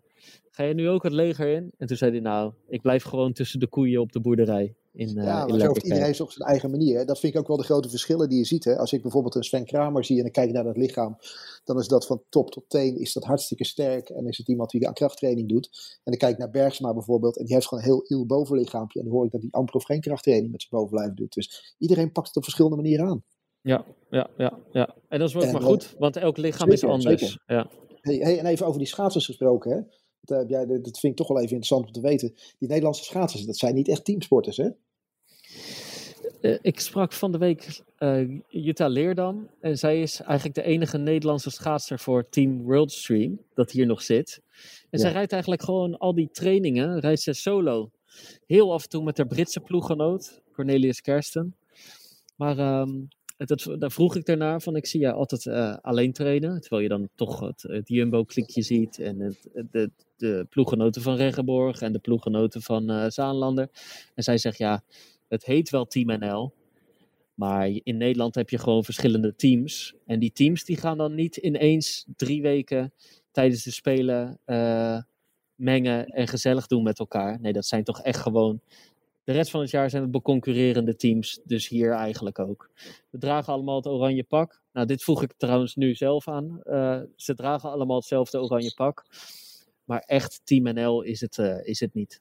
ga je nu ook het leger in? En toen zei hij, nou, ik blijf gewoon tussen de koeien op de boerderij. In, uh, ja, in maar zo heeft iedereen op zijn eigen manier. Hè. Dat vind ik ook wel de grote verschillen die je ziet. Hè. Als ik bijvoorbeeld een Sven Kramer zie en ik kijk naar dat lichaam, dan is dat van top tot teen is dat hartstikke sterk. En is het iemand die aan krachttraining doet. En ik kijk naar Bergsma bijvoorbeeld en die heeft gewoon een heel iel bovenlichaampje. En dan hoor ik dat hij amper of geen krachttraining met zijn bovenlijf doet. Dus iedereen pakt het op verschillende manieren aan. Ja, ja, ja, ja. En dat is ook en, maar goed, want elk lichaam zeker, is anders. Zeker. Ja. Hey, hey, en even over die schaatsers gesproken, hè. Dat, uh, jij, dat vind ik toch wel even interessant om te weten. Die Nederlandse schaatsers, dat zijn niet echt teamsporters, hè? Uh, ik sprak van de week uh, Jutta Leerdam. En zij is eigenlijk de enige Nederlandse schaatser voor Team Worldstream, dat hier nog zit. En ja. zij rijdt eigenlijk gewoon al die trainingen, rijdt ze solo. Heel af en toe met haar Britse ploeggenoot, Cornelius Kersten. Maar um, dat, daar vroeg ik daarna van, ik zie je altijd uh, alleen trainen. Terwijl je dan toch het, Jumbo-klikje ziet. En het, de, de ploeggenoten van Reggenborg en de ploeggenoten van uh, Zaanlander. En zij zegt, ja, het heet wel Team NL. Maar in Nederland heb je gewoon verschillende teams. En die teams die gaan dan niet ineens drie weken tijdens de Spelen uh, mengen en gezellig doen met elkaar. Nee, dat zijn toch echt gewoon de rest van het jaar zijn het beconcurrerende teams, dus hier eigenlijk ook. We dragen allemaal het oranje pak. Nou, dit voeg ik trouwens nu zelf aan. Uh, ze dragen allemaal hetzelfde oranje pak. Maar echt Team NL is het, uh, is het niet.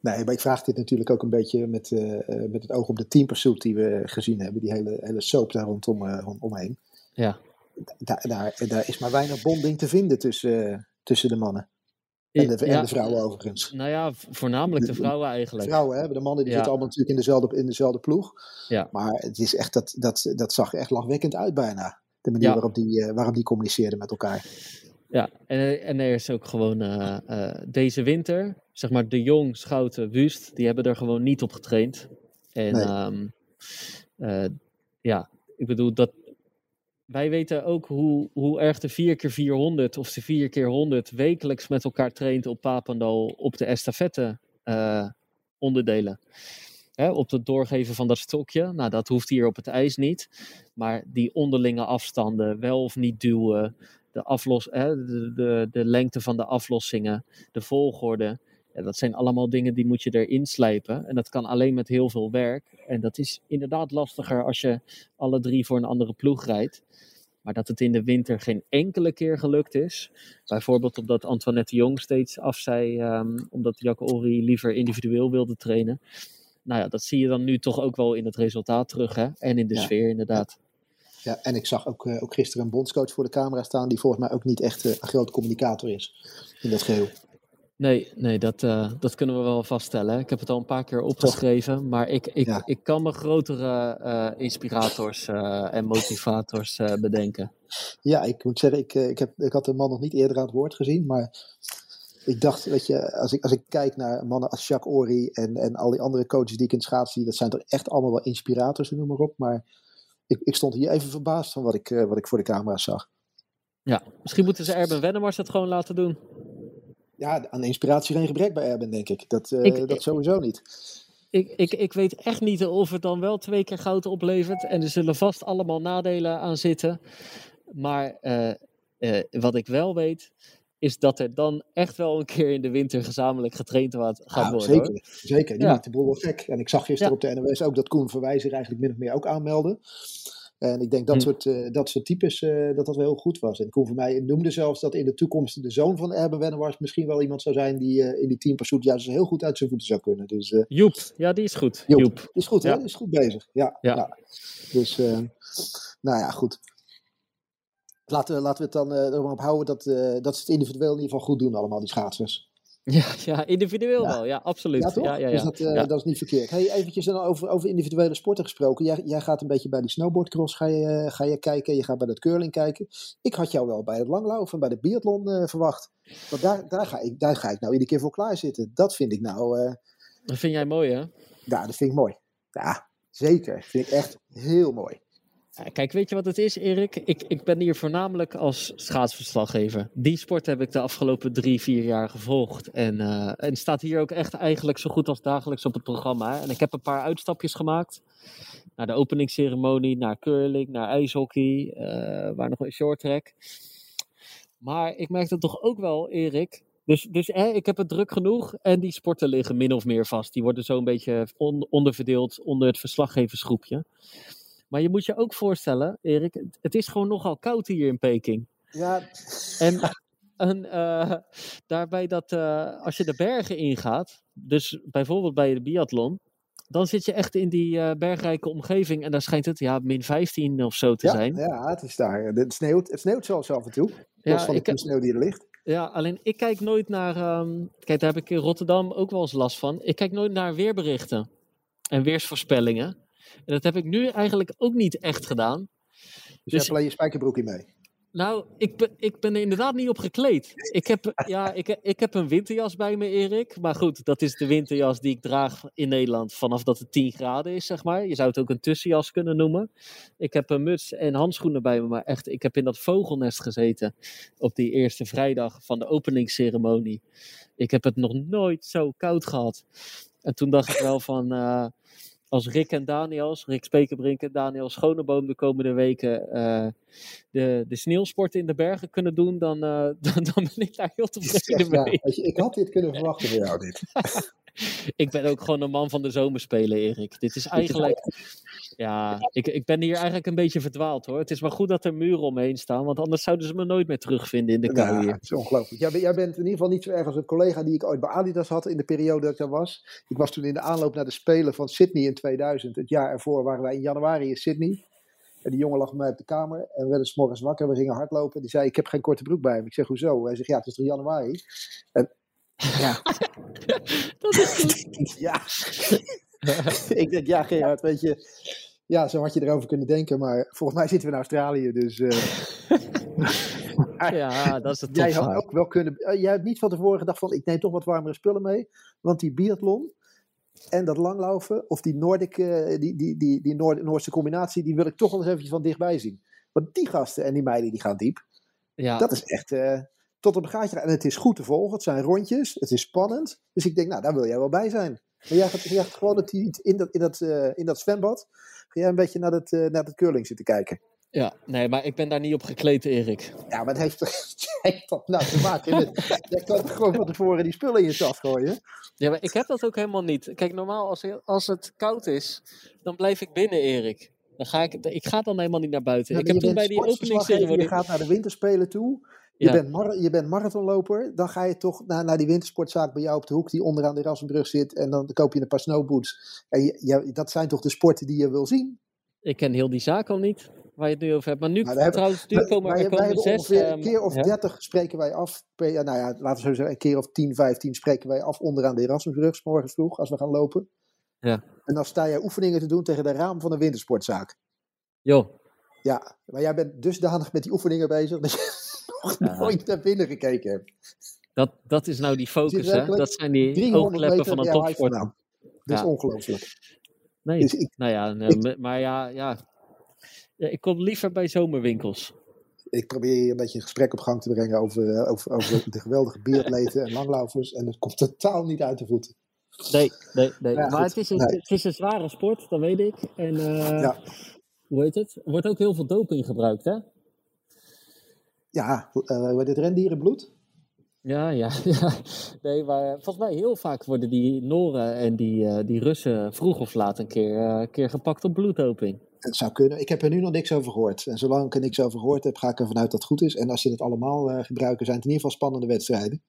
Nee, maar ik vraag dit natuurlijk ook een beetje met, uh, met het oog op de teampursuit die we gezien hebben. Die hele, hele soap daar rondom, rondomheen. Ja. Daar, daar, daar is maar weinig bonding te vinden tussen, tussen de mannen. En de, ja, en de, vrouwen overigens. Nou ja, voornamelijk de vrouwen eigenlijk. Vrouwen, hè? de mannen die ja. zitten allemaal natuurlijk in dezelfde, in dezelfde ploeg. Ja. Maar het is echt, dat, dat, dat zag echt lachwekkend uit bijna. De manier waarop, die, uh, waarop die communiceerden met elkaar. Ja, en, en er is ook gewoon uh, uh, deze winter, zeg maar de Jong, Schouten, Wust, die hebben er gewoon niet op getraind. En nee. um, ja, ik bedoel, dat, wij weten ook hoe, hoe erg de 4x400 of de 4x100 wekelijks met elkaar traint op Papendal op de estafette uh, onderdelen. Hè, op het doorgeven van dat stokje. Nou, dat hoeft hier op het ijs niet. Maar die onderlinge afstanden, wel of niet duwen, de, aflos, hè, de, de, de lengte van de aflossingen, de volgorde. Ja, dat zijn allemaal dingen die moet je erin slijpen. En dat kan alleen met heel veel werk. En dat is inderdaad lastiger als je alle drie voor een andere ploeg rijdt. Maar dat het in de winter geen enkele keer gelukt is. Bijvoorbeeld omdat Antoinette Jong steeds af zei, um, omdat Jacques Ori liever individueel wilde trainen. Nou ja, dat zie je dan nu toch ook wel in het resultaat terug. Hè? En in de ja. sfeer inderdaad. Ja, en ik zag ook, uh, ook gisteren een bondscoach voor de camera staan, die volgens mij ook niet echt uh, een grote communicator is in dat geheel. Nee, nee dat, uh, dat kunnen we wel vaststellen. Ik heb het al een paar keer opgeschreven, maar ik, ik, ja. ik kan me grotere uh, inspirators uh, en motivators bedenken. Ja, ik moet zeggen, ik, ik, heb, ik had de man nog niet eerder aan het woord gezien, maar ik dacht, weet je, als ik, als ik kijk naar mannen als Jacques Ori en, en al die andere coaches die ik in het schaatsen zie, dat zijn toch echt allemaal wel inspirators, noem maar op. Maar ik, ik stond hier even verbaasd van wat ik, wat ik voor de camera zag. Ja, misschien moeten ze Erben Wennemars het gewoon laten doen ja, aan inspiratie geen gebrek bij Erben, denk ik. Dat, uh, ik, dat sowieso niet. Ik, ik, ik weet echt niet of het dan wel twee keer goud oplevert. En er zullen vast allemaal nadelen aan zitten. Maar uh, uh, wat ik wel weet, is dat er dan echt wel een keer in de winter gezamenlijk getraind gaat ja, worden. Zeker, hoor. zeker. Die ja. maakt de boel wel gek. En ik zag gisteren ja. op de NOS ook dat Koen Verwijzer eigenlijk min of meer ook aanmeldde. En ik denk dat, hm. soort, uh, dat soort types, uh, dat dat wel heel goed was. En Koen voor mij noemde zelfs dat in de toekomst de zoon van Erben Wennemars misschien wel iemand zou zijn die uh, in die team pursuit juist heel goed uit zijn voeten zou kunnen. Dus, Joep, ja die is goed. Joep, is goed, ja. hè? Is goed bezig. Ja, ja. Dus, nou ja, goed. Laten we, laten we het dan erop houden dat, dat ze het individueel in ieder geval goed doen allemaal, die schaatsers. Ja, ja individueel ja. wel. Ja, absoluut. Ja, toch? Ja, ja, dus dat, uh, dat, is niet verkeerd. Hey, eventjes over, over individuele sporten gesproken. Jij, jij gaat een beetje bij die snowboardcross ga je, ga je kijken. Je gaat bij dat curling kijken. Ik had jou wel bij het langlopen en bij de biathlon uh, verwacht. Want daar, daar, ga ik, daar ga ik nou iedere keer voor klaar zitten. Dat vind ik nou... Uh, dat vind jij mooi, hè? Ja, dat vind ik mooi. Ja, zeker. Dat vind ik echt heel mooi. Kijk, weet je wat het is, Erik? Ik, ik ben hier voornamelijk als schaatsverslaggever. Die sport heb ik de afgelopen drie, vier jaar gevolgd. En, uh, en staat hier ook echt eigenlijk zo goed als dagelijks op het programma. En ik heb een paar uitstapjes gemaakt. Naar de openingsceremonie, naar curling, naar ijshockey, uh, waar nog een short track. Maar ik merkte toch ook wel, Erik. Dus, dus hè, ik heb het druk genoeg en die sporten liggen min of meer vast. Die worden zo een beetje on, onderverdeeld onder het verslaggeversgroepje. Maar je moet je ook voorstellen, Erik, het, is gewoon nogal koud hier in Peking. Ja, En, en eh, daarbij dat eh, als je de bergen ingaat, dus bijvoorbeeld bij de biathlon, dan zit je echt in die eh, bergrijke omgeving en daar schijnt het ja, min 15 of zo te ja, zijn. ja, het is daar. Het sneeuwt, het sneeuwt zelfs af en toe. Los van de sneeuw die er ligt. ja, alleen ik kijk nooit naar. ehm, kijk, daar heb ik in Rotterdam ook wel eens last van. Ik kijk nooit naar weerberichten en weersvoorspellingen. En dat heb ik nu eigenlijk ook niet echt gedaan. Dus, je Dus- hebt alleen je spijkerbroek in mee. Nou, ik ben, ik ben er inderdaad niet op gekleed. Ik heb, ja, ik, ik heb een winterjas bij me, Erik. Maar goed, dat is de winterjas die ik draag in Nederland vanaf dat het 10 graden is, zeg maar. Je zou het ook een tussenjas kunnen noemen. Ik heb een muts en handschoenen bij me, maar echt, ik heb in dat vogelnest gezeten op die eerste vrijdag van de openingsceremonie. Ik heb het nog nooit zo koud gehad. En toen dacht ik wel van, eh, als Rick en Daniels, Rick Spekerbrink en Daniel Schoneboom de komende weken eh, de, de sneeuwsport in de bergen kunnen doen, dan, eh, dan, dan ben ik daar heel tevreden Ja, mee. je, ik had dit kunnen verwachten van jou, dit. Ik ben ook gewoon een man van de zomerspelen, Erik. Dit is eigenlijk. Ja, ik, ik ben hier eigenlijk een beetje verdwaald hoor. Het is maar goed dat er muren omheen staan, want anders zouden ze me nooit meer terugvinden in de kou Ja, het is ongelooflijk. Jij, bent- jij bent in ieder geval niet zo erg als een collega die ik ooit bij Adidas had in de periode dat ik daar was. Ik was toen in de aanloop naar de Spelen van Sydney in 2000. Het jaar ervoor waren wij in januari in Sydney. En die jongen lag bij mij op de kamer en we werden 's morgens wakker. We gingen hardlopen. Die zei, ik heb geen korte broek bij me. Ik zeg, hoezo? Hij zegt, ja, het is toch januari? En, ja, Dat is goed. ja. ik denk, ja, Gerard, weet je. Ja, zo had je erover kunnen denken. Maar volgens mij zitten we in Australië, dus... eh, Ja, dat is het Jij had ook wel kunnen. eh, jij hebt niet van tevoren gedacht van ik neem toch wat warmere spullen mee. Want die biathlon en dat langlaufen, of die Noordic, eh, die, die, die, die Noord, Noordse combinatie, die wil ik toch wel eens eventjes van dichtbij zien. Want die gasten en die meiden die gaan diep. Ja, Dat is echt tot op een gaatje. En het is goed te volgen. Het zijn rondjes. Het is spannend. Dus ik denk, nou, daar wil jij wel bij zijn. Maar jij gaat, jij gaat gewoon dat, die- in, dat, in, dat, eh, in dat zwembad. Ga jij een beetje naar het, eh, naar het curling zitten kijken. ja, nee, maar ik ben daar niet op gekleed, Erik. Ja, maar het heeft, heeft dat nou te maken met... Jij kan toch gewoon van tevoren die spullen in je tas gooien? Ja, maar ik heb dat ook helemaal niet. Kijk, normaal als, als het koud is, dan blijf ik binnen, Erik. Dan ga ik, ik ga dan helemaal niet naar buiten. Ik heb je toen bij die openingsceremonie... Je gaat naar de winterspelen toe. Je, bent, mar- je bent marathonloper. Dan ga je toch naar, naar die wintersportzaak bij jou op de hoek die onderaan de Erasmusbrug zit. En dan koop je een paar snowboots. En je, je- dat zijn toch de sporten die je wil zien? Ik ken heel die zaak al niet, waar je het nu over hebt. Maar nu, trouwens, nu komen wij, er komen hebben zes... ongeveer een ehm, keer of dertig spreken wij af. Per, nou ja, laten we zo zeggen, een keer of 10, 15 spreken wij af onderaan de Erasmusbrug. 's morgens vroeg, als we gaan lopen. Ja. En dan sta je oefeningen te doen tegen de raam van een wintersportzaak. Joh, Ja, maar jij bent dusdanig met die oefeningen bezig dat je nog Ja. nooit naar binnen gekeken hebt. dat, dat is nou die focus, hè? Dat zijn die 300 oogkleppen van een vandaan. Dat is ongelooflijk. Nee, Dus ik, nou ja, ik- me- maar ja, ja. Ik kom liever bij zomerwinkels. ik probeer hier een beetje een gesprek op gang te brengen over, eh, over, over de geweldige biatleten en langlaufers. En het komt totaal niet uit de voeten. Nee, nee, nee. Ja, maar goed. het is, een, Nee. het is een zware sport, dat weet ik. En eh, Ja. hoe heet het? Er wordt ook heel veel doping gebruikt, hè? Ja, eh heet het rendierenbloed? Ja, ja, ja. Nee, maar volgens mij heel vaak worden die Noren en die, eh, die Russen vroeg of laat een keer, eh, een keer gepakt op bloeddoping. Het zou kunnen. Ik heb er nu nog niks over gehoord. En zolang ik er niks over gehoord heb, ga ik ervan uit dat het goed is. En als ze het allemaal eh, gebruiken, zijn het in ieder geval spannende wedstrijden.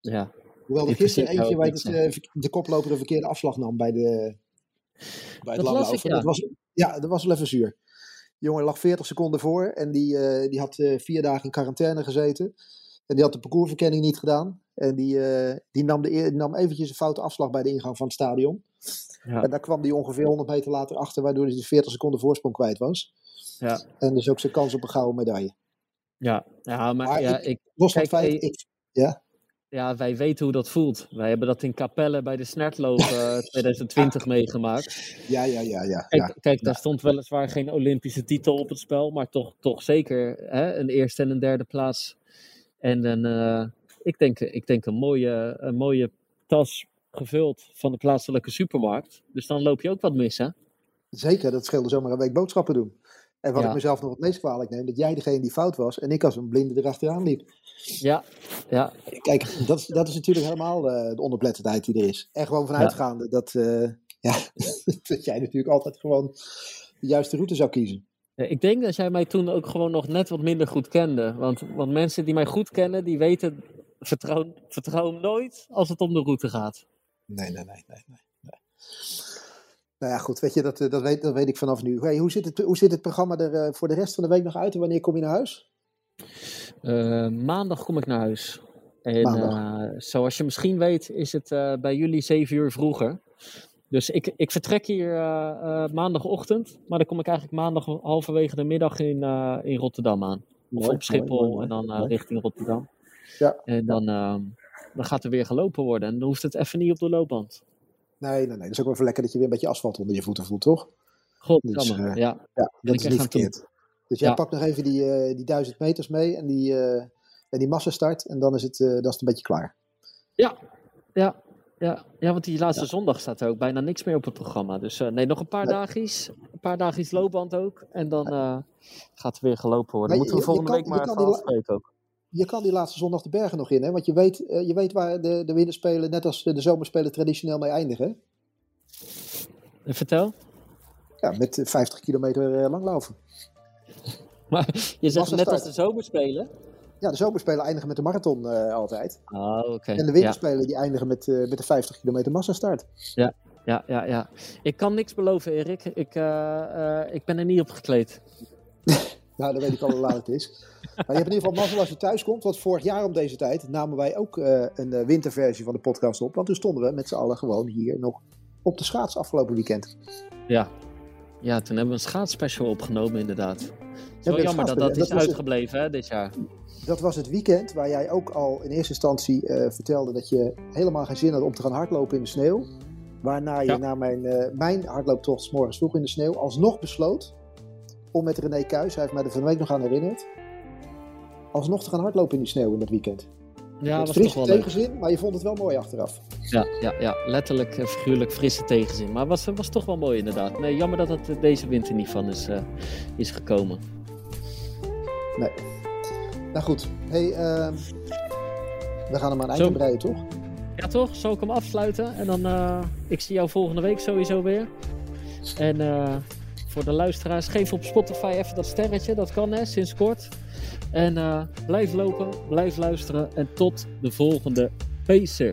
Ja, Hoewel er gisteren eentje waar eh, verk- de koploper een verkeerde afslag nam bij, de, bij het Dat ja. Dat was, ja, dat was wel even zuur. Jongen lag 40 seconden voor en die, eh, die had eh, vier dagen in quarantaine gezeten. En die had de parcoursverkenning niet gedaan. En die, eh, die, nam, de, die nam eventjes een foute afslag bij de ingang van het stadion. Ja. En daar kwam die ongeveer 100 meter later achter, waardoor hij de 40 seconden voorsprong kwijt was. ja, En dus ook zijn kans op een gouden medaille. ja. ja maar Maar ja, ik- ik, Los van Kijk, feit, eh, ik, ja, ja, wij weten hoe dat voelt. Wij hebben dat in Capelle bij de Snertloop eh, 2020 meegemaakt. ja, ja, ja, ja. Kijk, ja. kijk daar stond weliswaar geen Olympische titel op het spel, maar toch, toch zeker hè, een eerste en een derde plaats. En een, eh, ik, denk, ik denk een mooie, een mooie tas gevuld van de plaatselijke supermarkt. Dus dan loop je ook wat mis, hè? Zeker, dat scheelde zomaar een week boodschappen doen. En wat Ja. ik mezelf nog het meest kwalijk neem, dat jij degene die fout was en ik als een blinde erachteraan liep. Ja, ja, Kijk, dat is, dat is natuurlijk helemaal eh, de onderpletterdheid die er is. En gewoon vanuitgaande dat, eh, ja, dat jij natuurlijk altijd gewoon de juiste route zou kiezen. Ja, Ik denk dat jij mij toen ook gewoon nog net wat minder goed kende. Want, want mensen die mij goed kennen, die weten, vertrouw, vertrouw hem nooit als het om de route gaat. Nee, nee, nee, nee. nee, nee. Nou ja, goed, weet je, dat, eh, dat, weet, dat weet ik vanaf nu. Hey, hoe, zit het, hoe zit het programma er voor de rest van de week nog uit en wanneer kom je naar huis? Eh, maandag kom ik naar huis. En eh, zoals je misschien weet, is het eh, bij jullie zeven uur vroeger. Dus ik, ik vertrek hier maandagochtend, maar dan kom ik eigenlijk maandag halverwege de middag in, in Rotterdam aan. Of op Schiphol mooi, mooi, en dan richting Rotterdam. Ja. En dan, dan gaat er weer gelopen worden en dan hoeft het even niet op de loopband. Nee, nee, nee. Dat is ook wel even lekker dat je weer een beetje asfalt onder je voeten voelt, toch? Goddamme, Dus, ja. Ja, dat is niet verkeerd. Dus jij Ja. pakt nog even die, eh, die duizend meters mee en die, eh en die massastart en dan is het, eh, dan is het een beetje klaar. Ja, ja, ja, ja, want die laatste zondag staat er ook bijna niks meer op het programma. Dus nee, nog een paar Nee. dagjes. Een paar dagjes loopband ook. En dan gaat er weer gelopen worden. Moeten we volgende kan- week maar even afspreken ook. Je kan die laatste zondag de bergen nog in, hè? want je weet, je weet waar de, de winterspelen, net als de, de zomerspelen, traditioneel mee eindigen. vertel. Ja, met eh, 50 kilometer langlopen. Maar je zegt net als de zomerspelen. Ja, de zomerspelen eindigen met de marathon eh, altijd. Ah, oké. En de Ja, winterspelen die eindigen met, eh, met de 50 kilometer massastart. ja, ja, ja. Ik kan niks beloven, Erik. Ik, eh, ik ben er niet op gekleed. Nou, dan weet ik al hoe laat het is. Maar je hebt in ieder geval mazzel als je thuis komt. Want vorig jaar om deze tijd namen wij ook een winterversie van de podcast op. Want toen stonden we met z'n allen gewoon hier nog op de schaats afgelopen weekend. Ja. Ja, toen hebben we een schaatsspecial opgenomen, inderdaad. Het is wel jammer dat dat Dat is het- uitgebleven hè, dit jaar. Dat was het weekend waar jij ook al in eerste instantie eh, vertelde dat je helemaal geen zin had om te gaan hardlopen in de sneeuw. Waarna je Ja. na mijn, eh, mijn hardlooptocht 's morgens vroeg in de sneeuw alsnog besloot om met René Kuijs, hij heeft mij er van de week nog aan herinnerd, alsnog te gaan hardlopen in die sneeuw in dat weekend. Ja, Met was toch wel leuk. tegenzin, maar je vond het wel mooi achteraf. Ja, ja, ja, letterlijk en figuurlijk frisse tegenzin. Maar was, was toch wel mooi inderdaad. Nee, jammer dat het deze winter niet van is, eh, is gekomen. Nee. Nou goed, hey, ehm, we gaan Zo. aan breien, toch? Ja toch? Zal ik hem afsluiten? En dan, eh, ik zie jou volgende week sowieso weer. En eh, voor de luisteraars, geef op Spotify even dat sterretje. Dat kan hè, sinds kort. En eh, blijf lopen, blijf luisteren. En tot de volgende Pacer.